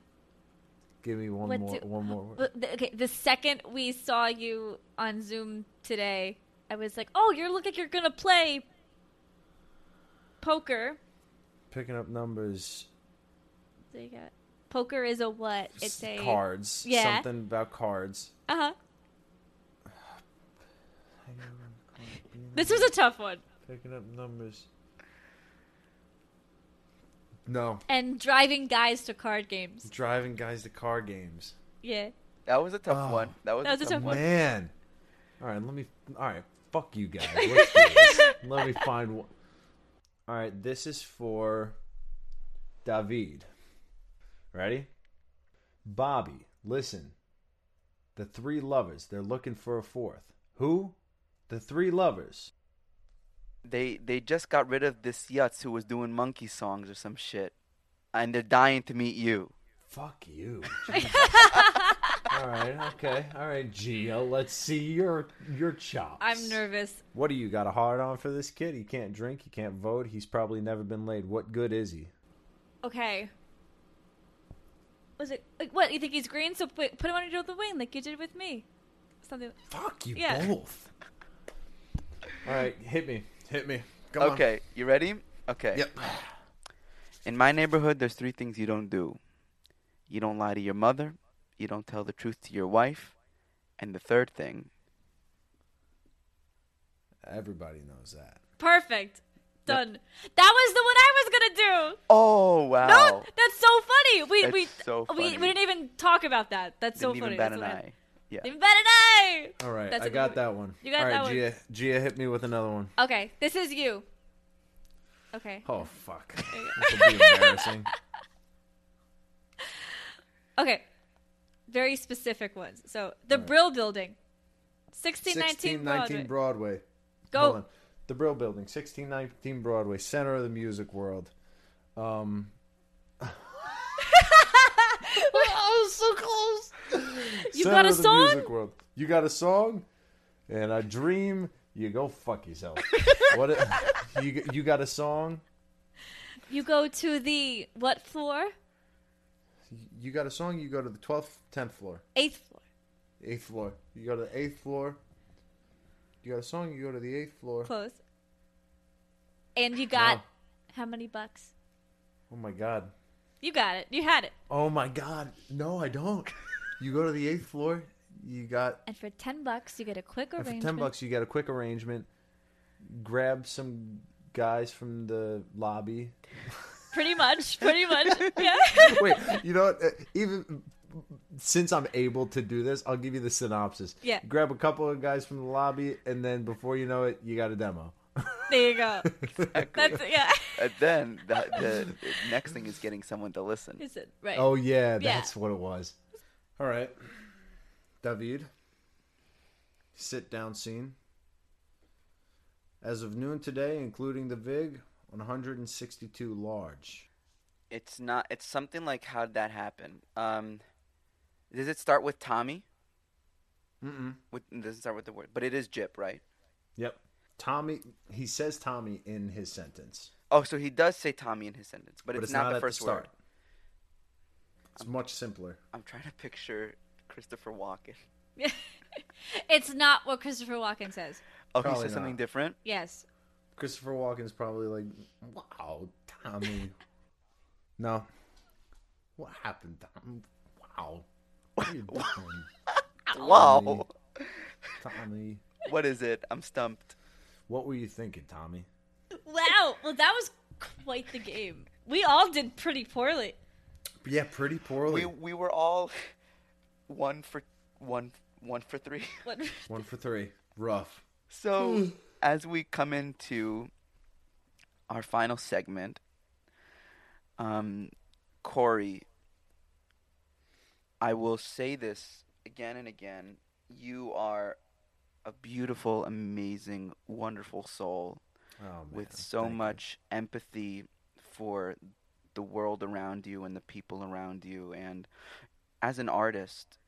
Give me one What more. do- one more. word. okay, the second we saw you on Zoom today, I was like, oh, you look like you're going to play poker. Picking up numbers. So you got poker is a what? It's a cards. Yeah. Something about cards. Uh huh. Hanging out on the corners, B&Es. This was a tough one. Picking up numbers. No. And driving guys to card games. Driving guys to card games. Yeah. That was a tough Oh. one. That was, That was a tough one. Man. All right, let me. All right, fuck you guys. Let's do this. <laughs> let me find one. All right, this is for David. Ready? Bobby, listen. The three lovers, they're looking for a fourth. Who? The three lovers. They they just got rid of this Yutz who was doing monkey songs or some shit, and they're dying to meet you. Fuck you. <laughs> <laughs> All right, okay. All right, Gio, let's see your your chops. I'm nervous. What do you got a hard on for this kid? He can't drink, he can't vote, he's probably never been laid. What good is he? Okay. Was it like what? You think he's green? So put, put him under the wing like you did with me. something. Fuck you Yeah. both. All right, hit me. Hit me. Come on. Okay, you ready? Okay. Yep. In my neighborhood, there's three things you don't do. You don't lie to your mother. You don't tell the truth to your wife. And the third thing, Everybody knows that. Perfect. Done. That was the one I was gonna do. oh wow, No, that's so funny. We That's we so we funny. we didn't even talk about that. That's didn't so even funny. bat That's an I- Yeah. Even better than I. All right, That's I a got good- that one. You got All right, that one. Gia, Gia, hit me with another one. Okay, this is you. Okay. Oh fuck, this be embarrassing. <laughs> Okay. Very specific ones. So the Alright. Brill Building, sixteen nineteen 1619 Broadway. Broadway. Go. The Brill Building, 1619 Broadway, center of the music world. Um, <laughs> I was so close. You got a song? You got a song, and I dream. You go fuck yourself. <laughs> what? i- you you got a song? You go to the what floor? You got a song? You go to the twelfth, tenth floor, Eighth floor. eighth floor. You go to the eighth floor. You got a song? You go to the eighth floor. Close. And you got No. how many bucks? Oh my god. You got it. You had it. Oh my god. No, I don't. <laughs> You go to the eighth floor. You got And for ten bucks, you get a quick and for arrangement. ten bucks. You get a quick arrangement. Grab some guys from the lobby. Pretty much. Pretty much. <laughs> Yeah. Wait, you know what? Uh, Even since I'm able to do this, I'll give you the synopsis. Yeah. Grab a couple of guys from the lobby, and then before you know it, you got a demo. <laughs> there you go. That's yeah. <laughs> And then the, the, the next thing is getting someone to listen. Is it right? Oh yeah, Yeah. that's what it was. All right, David. Sit down scene. As of noon today, including the VIG, 162 large. It's not. It's something like how did that happen? Um, does it start with Tommy? Mm-mm. With it doesn't start with the word, but it is Gyp, right? Yep. Tommy. He says Tommy in his sentence, Oh, so he does say Tommy in his sentence, but, but it's, not, the at first start. word. It's much simpler. I'm trying to picture Christopher Walken. <laughs> It's not what Christopher Walken says. Oh, Probably he says something different. Yes. Christopher Walken's probably like, "Wow, Tommy." <laughs> no. What happened, Tom? Wow. What are you doing, <laughs> Wow. Tommy? what is it? I'm stumped. What were you thinking, Tommy? Wow. Well, that was quite the game. We all did pretty poorly. Yeah, pretty poorly. We we were all <laughs> one for one one for three. <laughs> What? One for three. Rough. So as we come into our final segment, um, Corey, I will say this again and again: you are a beautiful, amazing, wonderful soul Oh, with so Thank you. much empathy for the world around you and the people around you and as an artist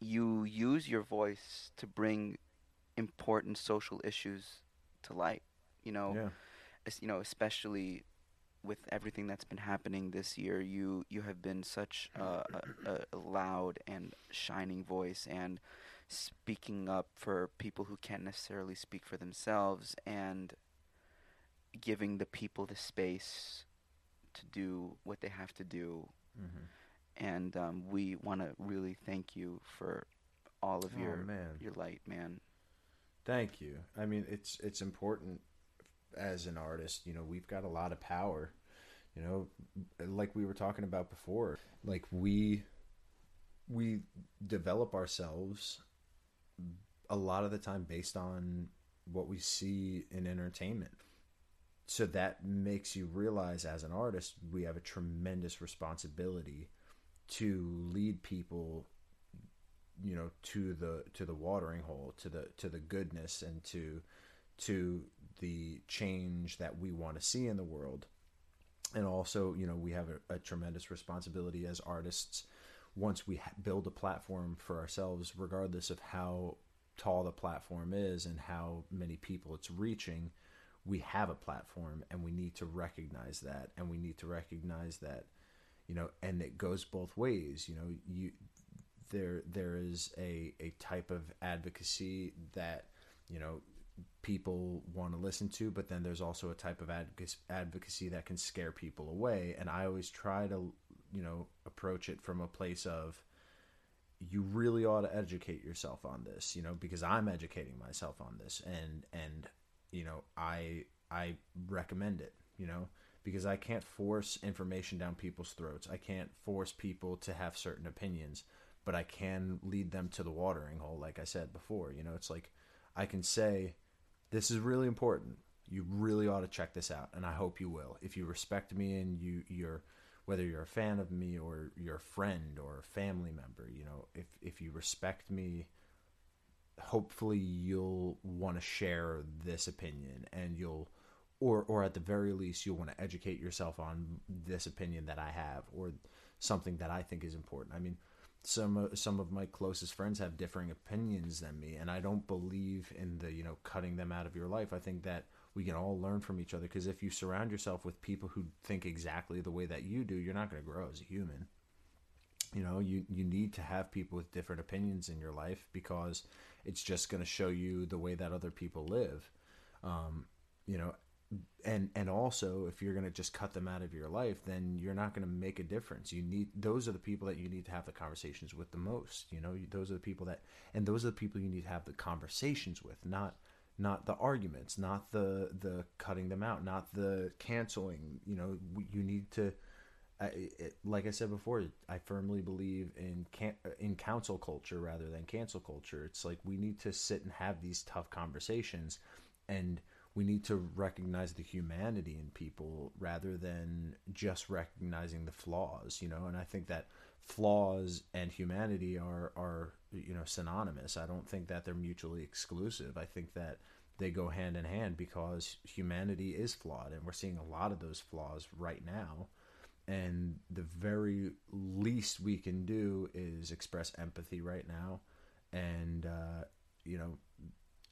you use your voice to bring important social issues to light you know Yeah. you know especially with everything that's been happening this year you you have been such a, a, a loud and shining voice and speaking up for people who can't necessarily speak for themselves and giving the people the space to do what they have to do Mhm. and um, we want to really thank you for all of Oh, your man. your light man Thank you. I mean, it's it's important as an artist. You know, we've got a lot of power. You know, like we were talking about before. Like we we develop ourselves a lot of the time based on what we see in entertainment. So that makes you realize as an artist, we have a tremendous responsibility to lead people you know to the to the watering hole to the to the goodness and to to the change that we want to see in the world. And also you know we have a, a tremendous responsibility as artists once we ha- build a platform for ourselves regardless of how tall the platform is and how many people it's reaching we have a platform and we need to recognize that. And we need to recognize that you know and it goes both ways you know you there there is a a type of advocacy that you know people want to listen to, but then there's also a type of advocacy that can scare people away. And I always try to you know approach it from a place of you really ought to educate yourself on this, you know, because I'm educating myself on this and and you know, I I recommend it, you know, because I can't force information down people's throats. I can't force people to have certain opinions, but I can lead them to the watering hole like I said before, you know, it's like I can say this is really important. You really ought to check this out and I hope you will. If you respect me and you you're whether you're a fan of me or you're a friend or a family member, you know, if if you respect me, hopefully you'll want to share this opinion and you'll or or at the very least you'll want to educate yourself on this opinion that I have or something that I think is important. I mean, some some of my closest friends have differing opinions than me and I don't believe in the, you know, cutting them out of your life. I think that we can all learn from each other because if you surround yourself with people who think exactly the way that you do, you're not going to grow as a human. You know, you you need to have people with different opinions in your life because it's just going to show you the way that other people live. Um, you know, and and also if you're going to just cut them out of your life, then you're not going to make a difference. You need those are the people that you need to have the conversations with the most. You know, those are the people that and those are the people you need to have the conversations with, not not the arguments, not the the cutting them out, not the canceling. You know, you need to. I, it, like I said before, I firmly believe in can, in council culture rather than cancel culture. It's like we need to sit and have these tough conversations, and we need to recognize the humanity in people rather than just recognizing the flaws. You know, and I think that flaws and humanity are are you know synonymous. I don't think that they're mutually exclusive. I think that they go hand in hand because humanity is flawed and we're seeing a lot of those flaws right now. And the very least we can do is express empathy right now and uh, you know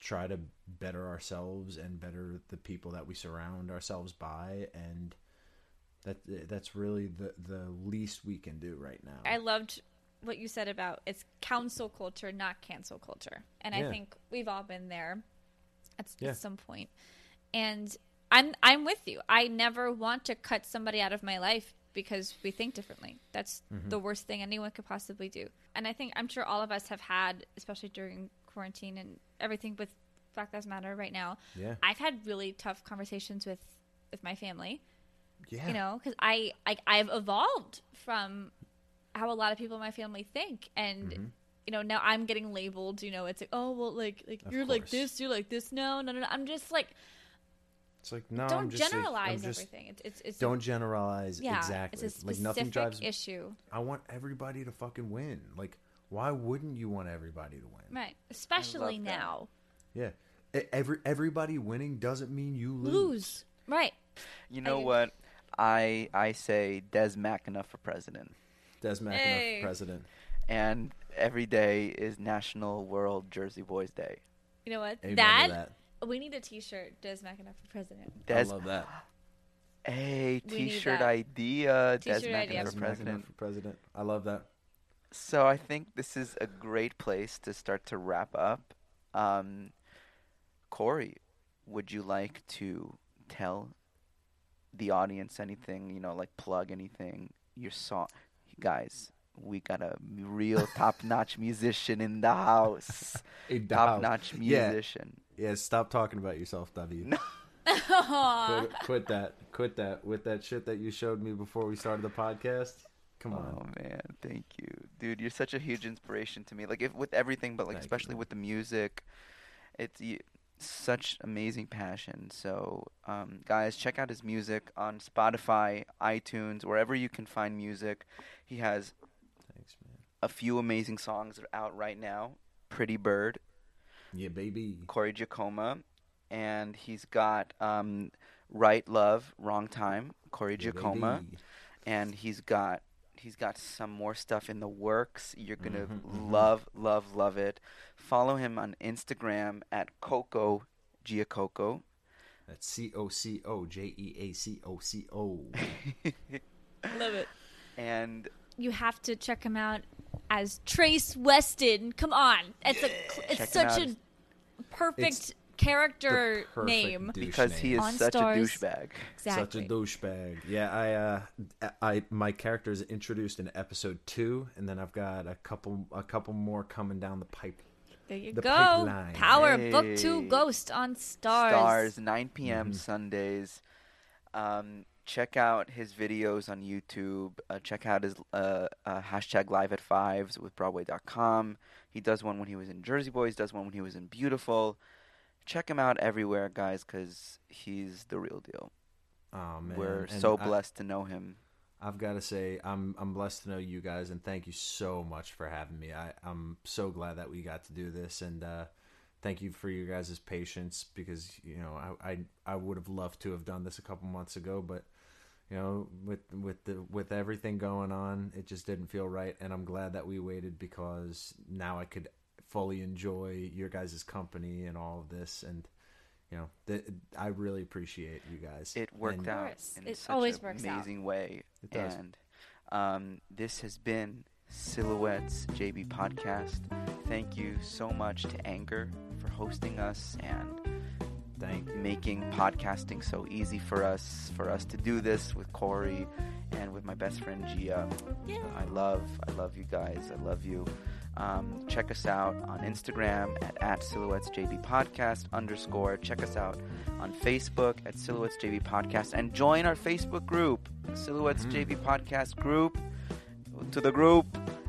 try to better ourselves and better the people that we surround ourselves by and that that's really the the least we can do right now. I loved what you said about it's council culture, not cancel culture, and Yeah. I think we've all been there at, Yeah. at some point. And I'm I'm with you. I never want to cut somebody out of my life because we think differently. That's Mm-hmm. the worst thing anyone could possibly do. And I think I'm sure all of us have had, especially during quarantine and everything with Black Lives Matter right now. Yeah. I've had really tough conversations with with my family Yeah. you know because I, I i've evolved from how a lot of people in my family think and Mm-hmm. you know now i'm getting labeled you know it's like oh well like like Of you're like this you're like this no no no no i'm just like It's like no, don't I'm just like- generalize just- everything it's it's, it's Don't generalize yeah exactly. it's a like specific nothing drives. issue I want everybody to fucking win. Like, why wouldn't you want everybody to win? right especially that. now Yeah. E- Every everybody winning doesn't mean you lose. lose right You know agree. what? I I say Des McAnuff for president, Des McAnuff Hey. for president. and every day is National World Jersey Boys Day. you know what Amen to that, that. we need a t-shirt des mcAnuff for president I Des, love that. a We need T-shirt that. idea. Des T-shirt McAnuff idea. Des for McAnuff president. for president. I love that. So I think this is a great place to start to wrap up. Um, Corey, would you like to tell the audience anything? You know, like plug anything. Your song, guys. We got a real <laughs> top-notch musician in the house. A. Top-notch musician. Yeah, stop talking about yourself, David. No. <laughs> Quit, quit that. Quit that. With that shit that you showed me before we started the podcast. Come on. Oh man, thank you, dude. You're such a huge inspiration to me. Like if with everything, but like Thank especially man. with the music, it's y- such amazing passion. So, um, guys, check out his music on Spotify, iTunes, wherever you can find music. He has Thanks, man. a few amazing songs out right now. Pretty Bird, Yeah, baby. Corey Jeacoma, and he's got um, Right Love, Wrong Time, Corey Yeah, Jeacoma baby. and he's got he's got some more stuff in the works. You're gonna Mhm, mhm. love, love, love it. Follow him on Instagram at Coco Jeacoco. That's C O C O J E A C O C O. <laughs> love it and you have to check him out as Trace Weston. Come on, it's a it's Check such a perfect It's character name. douche because he is On such Starz. a douchebag. Exactly. Such a douchebag. Yeah, I, uh, I, my character is introduced in episode two, and then I've got a couple, a couple more coming down the pipe. There you the go. pipeline. Power Book Two Ghost on Starz. Starz, 9 p.m. Mhm. Sundays. Um, check out his videos on YouTube. Uh, check out his uh, uh, hashtag live at fives with Broadway.com. He does one when he was in Jersey Boys, does one when he was in Beautiful. Check him out everywhere, guys, because he's the real deal. Oh man, We're And so I- blessed to know him. I've got to say, I'm I'm blessed to know you guys, and thank you so much for having me. I, I'm so glad that we got to do this, and uh, thank you for your guys' patience because you know I, I I would have loved to have done this a couple months ago, but you know with with the with everything going on, it just didn't feel right, and I'm glad that we waited because now I could fully enjoy your guys' company and all of this, and you know th- I really appreciate you guys. It worked And- out course. in It such always an works out. amazing way. It does. And um, this has been Silhouettes JB Podcast. Thank you so much to Anchor for hosting us and Thank you. making podcasting so easy for us, for us to do this with Corey and with my best friend Gia. Yeah. I love, I love you guys. I love you. Um, check us out on Instagram at, at Silhouettes Podcast underscore. Check us out on Facebook at Silhouettes JB Podcast and join our Facebook group, Silhouettes Mhm. JB Podcast group. To the group.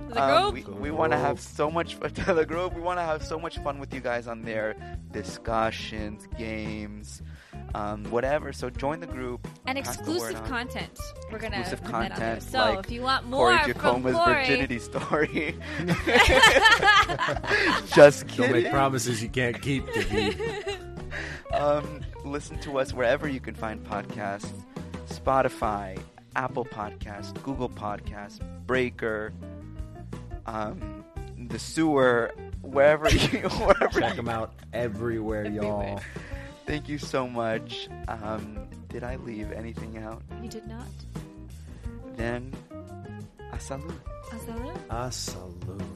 The Um, group. we we want to have so much <laughs> to the group. We want to have so much fun with you guys on there, discussions, games, um, whatever. So join the group. and pass the word exclusive content. We're gonna Exclusive put that on there. content, So like if you want more Corey from Jeacoma's Corey, virginity story. <laughs> <laughs> Just kidding. Don't make promises you can't keep, David. <laughs> Um, listen to us wherever you can find podcasts: Spotify, Apple Podcasts, Google Podcasts, Breaker, um, the sewer, wherever you wherever Check you them out everywhere, y'all. Everywhere. Thank you so much. Um, did I leave anything out? you did not. Then, a salud. Hasta luego. A salute.